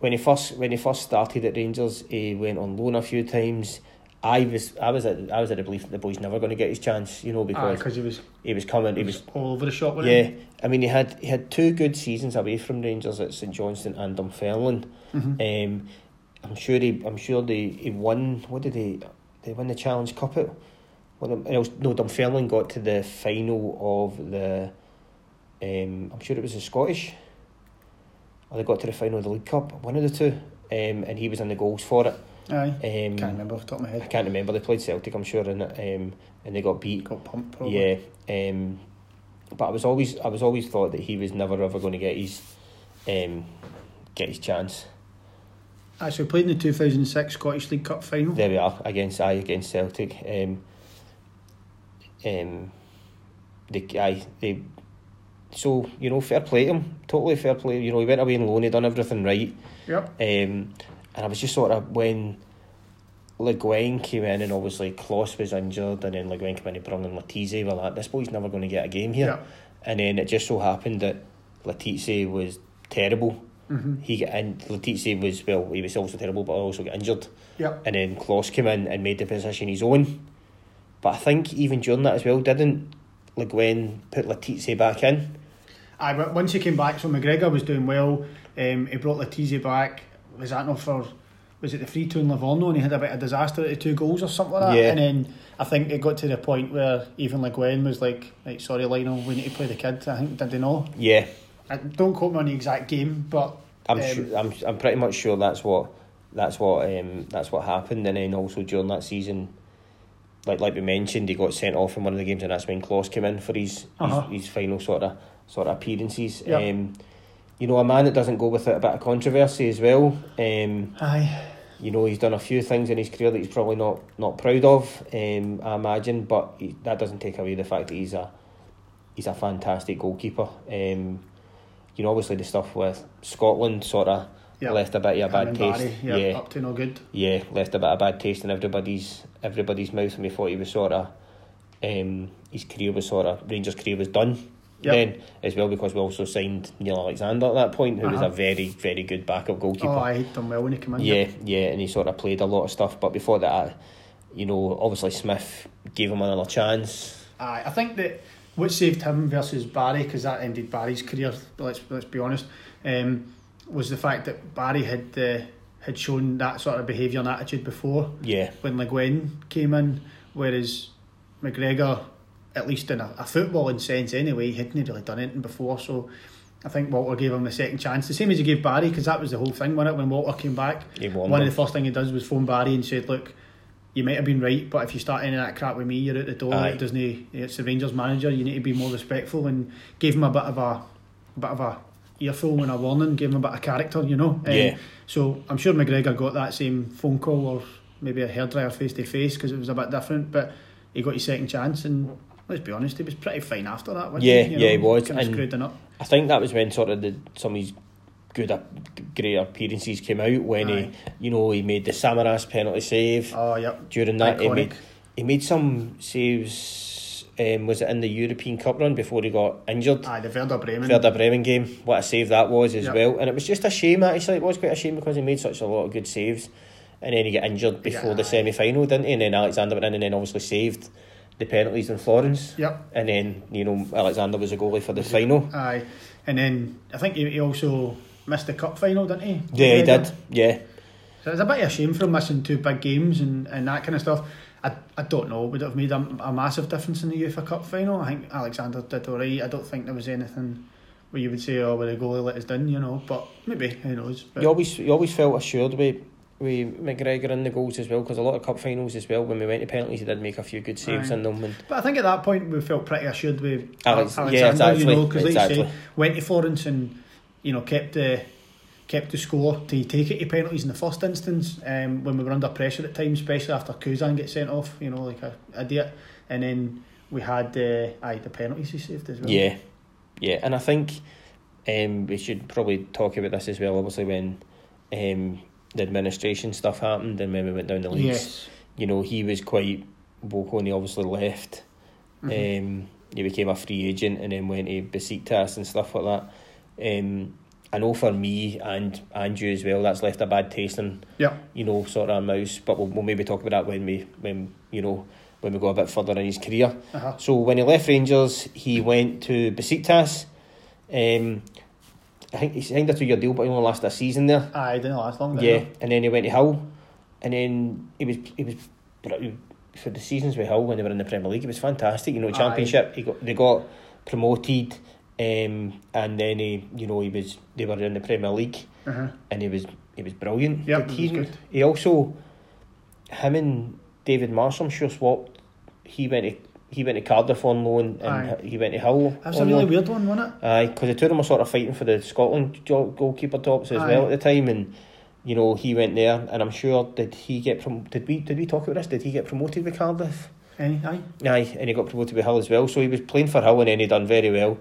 when he first when he first started at Rangers, he went on loan a few times. I was I was at I was at the belief that the boy's never going to get his chance. You know, because because he was he was coming. He was all over the shop yeah. I mean, he had he had two good seasons away from Rangers at St Johnstone and Dunfermline. him. Mhm. Um, I'm sure he. I'm sure they he won. What did he? They win the Challenge Cup. Well, it was, no, Dunfermline got to the final of the. Um, I'm sure it was the Scottish. Or they got to the final of the League Cup. One of the two. Um, and he was in the goals for it. Aye. Um, Can't remember off the top of my head. I can't remember. They played Celtic, I'm sure, and um, and they got beat. Got pumped probably. Yeah, um, but I was always I was always thought that he was never ever going to get his um, get his chance. We played in the 2006 Scottish League Cup final. There we are against I against Celtic. Um, um, the I they so you know fair play to him, totally fair play. You know he went away and loan, he done everything right. Yep. Um, and I was just sort of when Le Guen came in and obviously Klos was injured and then Le Guen came in and brought in Letizi. Well, that this boy's never going to get a game here. Yep. And then it just so happened that Letizi was terrible. Mm-hmm. He got in. Letizi was well, he was also terrible, but also got injured. Yep. And then Klos came in and made the position his own. But I think even during that as well, didn't Le Guen put Letizi back in? Aye, but once he came back, so McGregor was doing well. Um, he brought Letizi back. Was that not for? Was it the three two in Livorno and he had a bit of disaster at the two goals or something like that? Yeah. And then I think it got to the point where even Le Guen was like, "Right, sorry, Lionel, we need to play the kid." I think did they know? Yeah, I, don't quote me on the exact game, but I'm Um, sure, I'm I'm pretty much sure that's what that's what um that's what happened and then also during that season like like we mentioned he got sent off in one of the games and that's when Klos came in for his Uh-huh. his, his final sort of sort of appearances Yeah. um you know a man that doesn't go without a bit of controversy as well um aye, you know he's done a few things in his career that he's probably not not proud of um I imagine but he, that doesn't take away the fact that he's a he's a fantastic goalkeeper um you know obviously the stuff with Scotland sort of yeah, left a bit of a bad taste. Barry, yeah, up to no good. yeah, left a bit of bad taste in everybody's everybody's mouth, and we thought he was sort of um, his career was sort of Rangers' career was done. Yep. Then as well because we also signed Neil Alexander at that point, who was Uh-huh. a very very good backup goalkeeper. Oh, I done well when he came in. yeah, yeah, and he sort of played a lot of stuff. But before that, you know, obviously Smith gave him another chance. Aye, I think that what saved him versus Barry, because that ended Barry's career. Let's let's be honest, um, was the fact that Barry had uh, had shown that sort of behaviour and attitude before Yeah, when Le Guen came in, whereas McGregor, at least in a, a footballing sense anyway, hadn't really done anything before. So I think Walter gave him the second chance, the same as he gave Barry, because that was the whole thing, wasn't it? When Walter came back, one of the first thing he does was phone Barry and said, "Look, you might have been right, but if you start any of that crap with me, you're out the door. Aye. It doesn't. It's the Rangers manager. You need to be more respectful." And gave him a bit of a, a bit of a earful and a warning. Gave him a bit of character, you know. Um, Yeah. So I'm sure McGregor got that same phone call or maybe a hairdryer face to face because it was a bit different, but he got his second chance and. Let's be honest, he was pretty fine after that. Wasn't Yeah, he? You yeah, he was, Kind of screwed up. I think that was when sort of the some of his good great appearances came out when Aye. he you know he made the Samaras penalty save Oh, yep. during that he made he made some saves um, was it in the European Cup run before he got injured? Aye, the Werder Bremen. Werder Bremen game. What a save that was as Yep. well. And it was just a shame actually. It was quite a shame because he made such a lot of good saves. And then he got injured before the semi final didn't he? And then Alexander went in and then obviously saved the penalties in Florence. Yep. and then you know Alexander was a goalie for the final. Aye, and then I think he, he also missed the cup final, didn't he? yeah he did. Yeah. So it's a bit of a shame for him missing two big games and, and that kind of stuff. I, I don't know, would it have made a, a massive difference in the UEFA Cup final? I think Alexander did alright. I don't think there was anything where you would say, oh, well, the goalie let us down, you know, but maybe, who knows. But You always you always felt assured with with McGregor in the goals as well because a lot of cup finals as well when we went to penalties he did make a few good saves Aye. in them and But I think at that point we felt pretty assured with Alex- Alexander, yeah, exactly, you know, because like you exactly. say, went to Florence and you know kept the kept the score to take it to penalties in the first instance. Um, when we were under pressure at times, especially after Cousin gets sent off, you know, like a idiot, and then we had uh, aye the penalties he saved as well. yeah yeah and I think um, we should probably talk about this as well obviously when um, the administration stuff happened and when we went down the leagues Yes. you know he was quite vocal and he obviously left Mhm. Um, he became a free agent and then went to Besiktas and stuff like that. Um, I know for me and and you as well, that's left a bad taste in yeah. you know sort of our mouths. But we'll, we'll maybe talk about that when we when you know when we go a bit further in his career. Uh-huh. So when he left Rangers, he went to Besiktas. Um, I think he signed a two-year deal, but he only lasted a season there. Aye, didn't last long. Yeah, it? and then he went to Hull, and then he was he was for the seasons with Hull when they were in the Premier League. It was fantastic. You know, Aye. Championship. He got they got promoted, um, and then he you know he was they were in the Premier League, Uh-huh. and he was he was brilliant. Yep, But he he he also him and David Marsh, I'm sure swapped. He went to he went to Cardiff on loan and Aye. he went to Hull. That was a really loan. weird one, wasn't it? Aye, because the two of them were sort of fighting for the Scotland goalkeeper tops as Aye. well at the time, and you know he went there, and I'm sure did he get from did we did we talk about this? Did he get promoted with Cardiff? Any, aye. Aye, and he got promoted with Hull as well. So he was playing for Hull and then he done very well.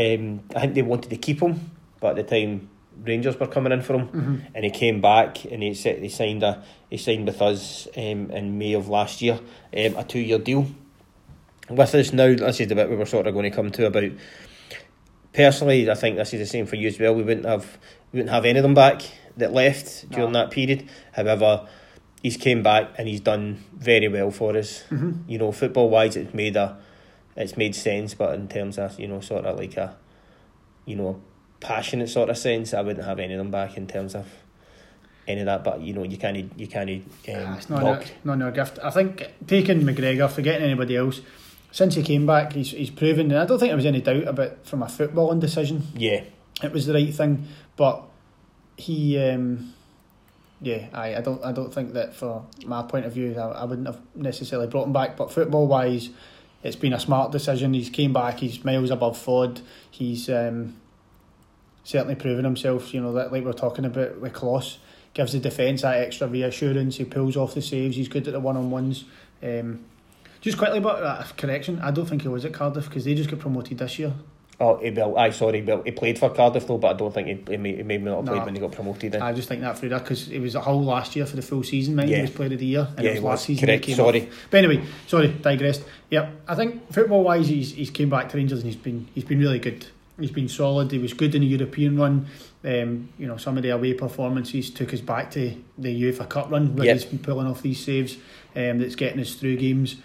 Um, I think they wanted to keep him, but at the time Rangers were coming in for him, Mm-hmm. and he came back and he said he signed a he signed with us um, in May of last year, um, a two year deal. With us now, this is the bit we were sort of going to come to about. Personally, I think this is the same for you as well. We wouldn't have we wouldn't have any of them back that left during No. that period. However, he's came back and he's done very well for us. Mm-hmm. You know, football wise, it's made a it's made sense, but in terms of you know sort of like a you know passionate sort of sense, I wouldn't have any of them back in terms of any of that. But you know, you can't you can't um, Ah, it's not knock. a, not no gift. I think taking McGregor, forgetting anybody else, since he came back, he's he's proven. And I don't think there was any doubt about from a footballing decision, Yeah, it was the right thing. But he, um, yeah, I, I don't I don't think that for my point of view, I, I wouldn't have necessarily brought him back. But football wise, it's been a smart decision. He's came back. He's miles above Ford. He's um, certainly proven himself. You know that like we we're talking about with Klos gives the defence that extra reassurance. He pulls off the saves. He's good at the one on ones. Um, just quickly, but uh, correction. I don't think he was at Cardiff because they just got promoted this year. Oh, he well, aye, sorry, well, he played for Cardiff though, but I don't think he, he, may, he maybe not have played when he got promoted. Then. I just think that through that because it was a whole last year for the full season. Mind Yeah. he was player of the year, and yeah, it was last was season. correct. Sorry, off. But anyway, sorry, digressed. Yep, I think football wise, he's he's came back to Rangers and he's been he's been really good. He's been solid. He was good in the European run. Um, you know, some of the away performances took us back to the UEFA Cup run where Yep. he's been pulling off these saves. Um, that's getting us through games,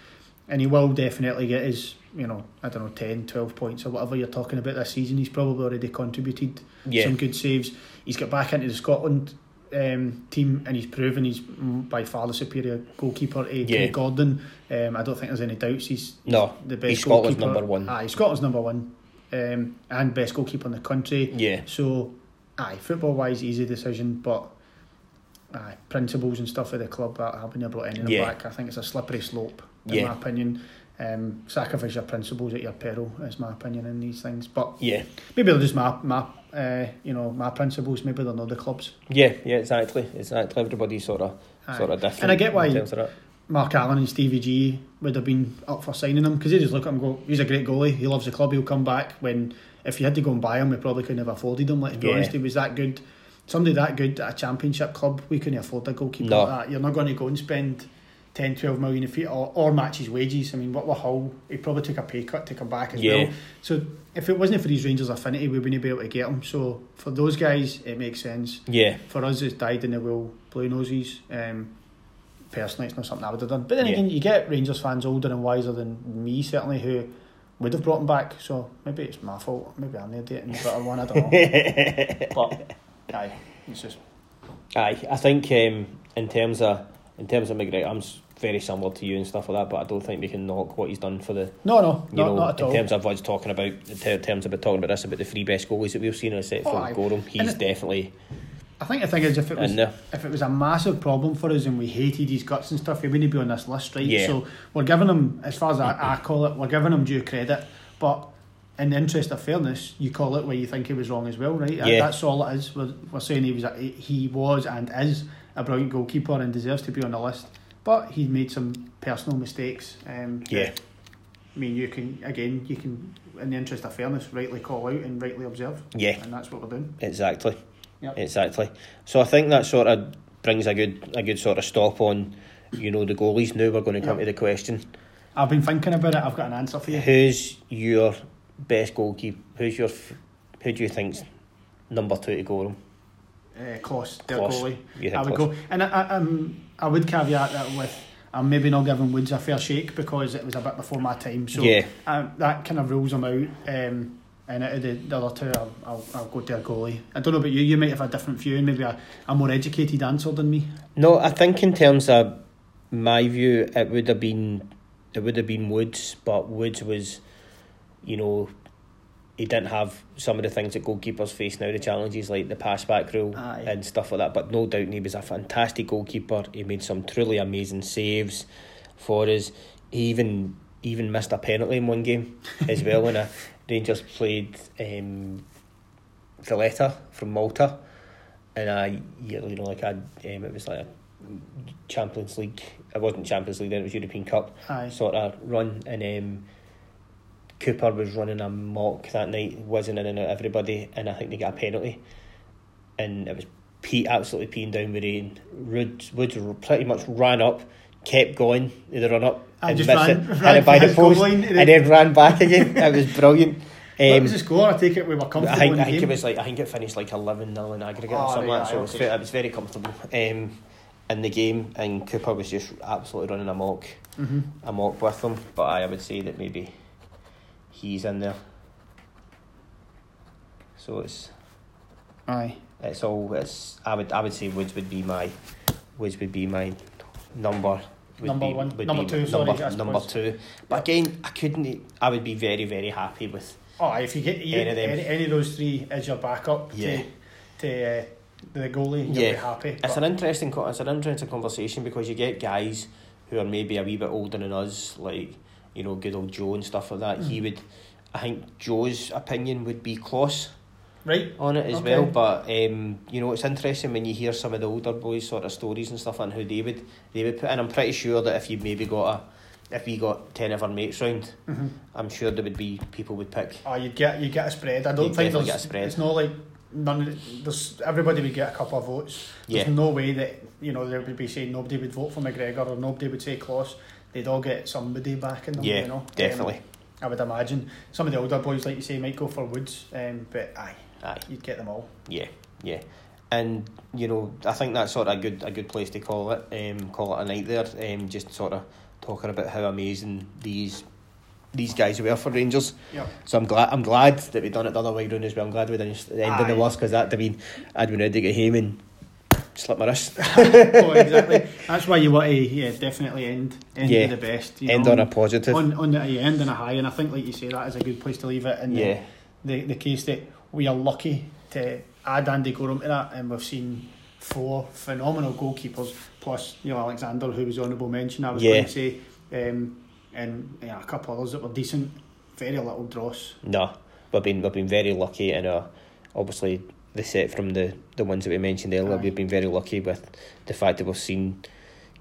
and he will definitely get his. You know, I don't know, 10, 12 points or whatever you're talking about this season. He's probably already contributed yeah, some good saves. He's got back into the Scotland um, team and he's proven he's by far the superior goalkeeper to Yeah. Gordon. Um, I don't think there's any doubts he's no, the best he's Scotland's goalkeeper. number one. Aye, he's Scotland's number one um, and best goalkeeper in the country. Yeah, So, aye, football wise, easy decision, but aye, principles and stuff of the club, I I wouldn't have brought any of them Yeah. back. I think it's a slippery slope, in Yeah. my opinion. Um, sacrifice your principles at your peril, is my opinion in these things. But yeah, maybe they're just my, my uh, you know, my principles. Maybe they're not the club's. yeah, yeah. Exactly, exactly. Everybody's sort of Aye. sort of different. And I get why in terms of that. Mark Allen and Stevie G would have been up for signing him because they just look at him and go, he's a great goalie, he loves the club, he'll come back. When if you had to go and buy him, we probably couldn't have afforded him. Let's be Yeah. honest, he was that good. Somebody that good at a championship club, we couldn't afford a goalkeeper No. like that. You're not going to go and spend 10, 12 million a feet or, or match his wages. I mean, what were Hull? He probably took a pay cut to come back as Yeah. well. So if it wasn't for these Rangers affinity, we wouldn't be able to get him. So for those guys, it makes sense Yeah, for us it's died in the wool blue noses um, personally it's not something I would have done but then Yeah. again you get Rangers fans older and wiser than me certainly who would have brought him back so maybe it's my fault maybe I'm the idiot and the better one I don't know <laughs> but aye it's just Aye, I think um, in terms of in terms of McGregor, I'm very similar to you and stuff like that, but I don't think we can knock what he's done for the no no you not, know not at in all In terms of what's talking about in ter- terms about talking about this about the three best goalies that we've seen except Oh, for aye. Goram. He's it- definitely I think the thing is if it was if it was a massive problem for us and we hated his guts and stuff, he wouldn't be on this list, right? Yeah. So we're giving him, as far as I, I call it, we're giving him due credit. But in the interest of fairness, you call it where you think he was wrong as well, right? Yeah. That's all it is. We're, we're saying he was a, he was and is a brilliant goalkeeper and deserves to be on the list. But he made some personal mistakes. Um, Yeah, I mean, you can again, you can, in the interest of fairness, rightly call out and rightly observe, yeah, and that's what we're doing. exactly, Yep. exactly. So I think that sort of brings a good a good sort of stop on you know the goalies. Now we're going to come Yep. to the question: I've been thinking about it. I've got an answer for you. Who's your best goalkeeper? Who's your who do you think's number two to Goram? uh, Klos, their Klos. goalie. You think I would Klos? go, and I, I, um, I would caveat that with I'm maybe not giving Woods a fair shake because it was a bit before my time. So Yeah. um, that kind of rules him out. Um, and out of the, the other two, I'll, I'll, I'll go to a goalie. I don't know about you. You might have a different view and maybe a, a more educated answer than me. No, I think in terms of my view, it would have been it would have been Woods, but Woods was, you know, he didn't have some of the things that goalkeepers face now, the challenges like the pass back rule Aye. and stuff like that. But no doubt he was a fantastic goalkeeper. He made some truly amazing saves for us. He even even missed a penalty in one game <laughs> as well when a Rangers played um, Valletta from Malta, and I you know like I um, it was like a Champions League. It wasn't Champions League then; it was European Cup Aye. sort of run, and um, Cooper was running a mock that night, wasn't in and out everybody, and I think they got a penalty, and it was pee absolutely peeing down with rain. Woods, Woods pretty much ran up, kept going, the run up, I and missed ran- it, ran it by the post, and then ran back again. It was brilliant. <laughs> what Um, was the score? I take it we were comfortable I think, in the I think game. it was like I think it finished like eleven 0 in aggregate Oh, or something right, like that. So aye, it was, okay. it was very comfortable um, in the game, and Cooper was just absolutely running amok, Mhm. amok with them. But I, I would say that maybe he's in there. So it's Aye. it's all it's I would I would say Woods would be my Woods would be my number. Would Number be, one- number be two, sorry, number, two. But again, I couldn't. I would be very, very happy with Oh, if you get you, Any of them. any, any of those three as your backup Yeah. to, to uh, the goalie, you'll Yeah. be happy. It's an interesting, it's an interesting conversation because you get guys who are maybe a wee bit older than us, like you know, good old Joe and stuff like that. He Mm. would, I think Joe's opinion would be close right? on it as Okay. well. But um, you know, it's interesting when you hear some of the older boys' sort of stories and stuff and who they would they would put. And I'm pretty sure that if you maybe got a, if we got ten of our mates round, Mm-hmm. I'm sure there would be people would pick. Oh, you'd get you get a spread. I don't You'd think there's. get a spread. It's not like none. Of, the- there's everybody would get a couple of votes. There's Yeah. no way that you know they would be saying nobody would vote for McGregor or nobody would say Klos. They'd all get somebody back in them. Yeah, you know? definitely. Um, I would imagine some of the older boys, like you say, might go for Woods, um, but aye, Aye. you'd get them all. Yeah, yeah, and you know, I think that's sort of a good a good place to call it. Um, call it a night there. Um, just sort of talking about how amazing these these guys were for Rangers. Yeah. So I'm glad I'm glad that we done it the other way round as well. I'm glad we didn't end in the worst because that I mean I'd been ready to get home and slip my wrist. <laughs> oh, exactly. That's why you want to, yeah, definitely end end Yeah. the best. You end know, on a positive. on on the yeah, end on a high, and I think, like you say, that is a good place to leave it. And yeah, the, the case that we are lucky to add Andy Goram to that, and we've seen four phenomenal goalkeepers, plus you know Alexander, who was honourable mention. I was Yeah. going to say, um, and yeah, a couple others that were decent. Very little dross. no, we've been we've been very lucky and uh, obviously the set from the the ones that we mentioned earlier. Aye. We've been very lucky with the fact that we've seen,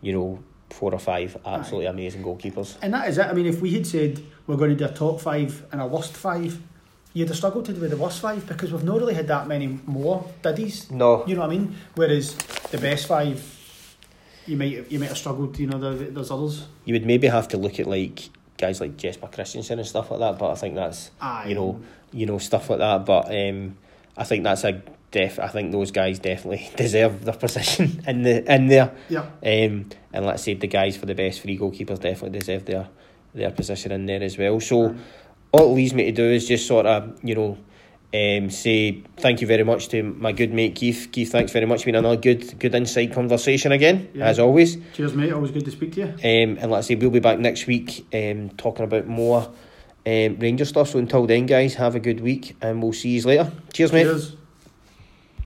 you know, four or five absolutely amazing goalkeepers. And that is it. I mean, if we had said we're going to do a top five and a worst five, you'd have struggled to do the worst five because we've not really had that many more diddies. No, You know what I mean? Whereas the best five, you might you might have struggled. You know, there, there's others. you would maybe have to look at like guys like Jesper Christiansen and stuff like that. But I think that's Aye. you know you know stuff like that. But um, I think that's a def. I think those guys definitely <laughs> deserve their position <laughs> in the in there. Yeah. Um, and let's say the guys for the best three goalkeepers definitely deserve their their position in there as well. So all it leaves me to do is just sort of you know. Um, say thank you very much to my good mate Keith. Keith, thanks very much. Been another good, good inside conversation again, Yeah. as always. Cheers, mate. Always good to speak to you. Um, and let's say we'll be back next week um, talking about more um, Ranger stuff. So until then, guys, have a good week and we'll see you later. Cheers, mate. Cheers.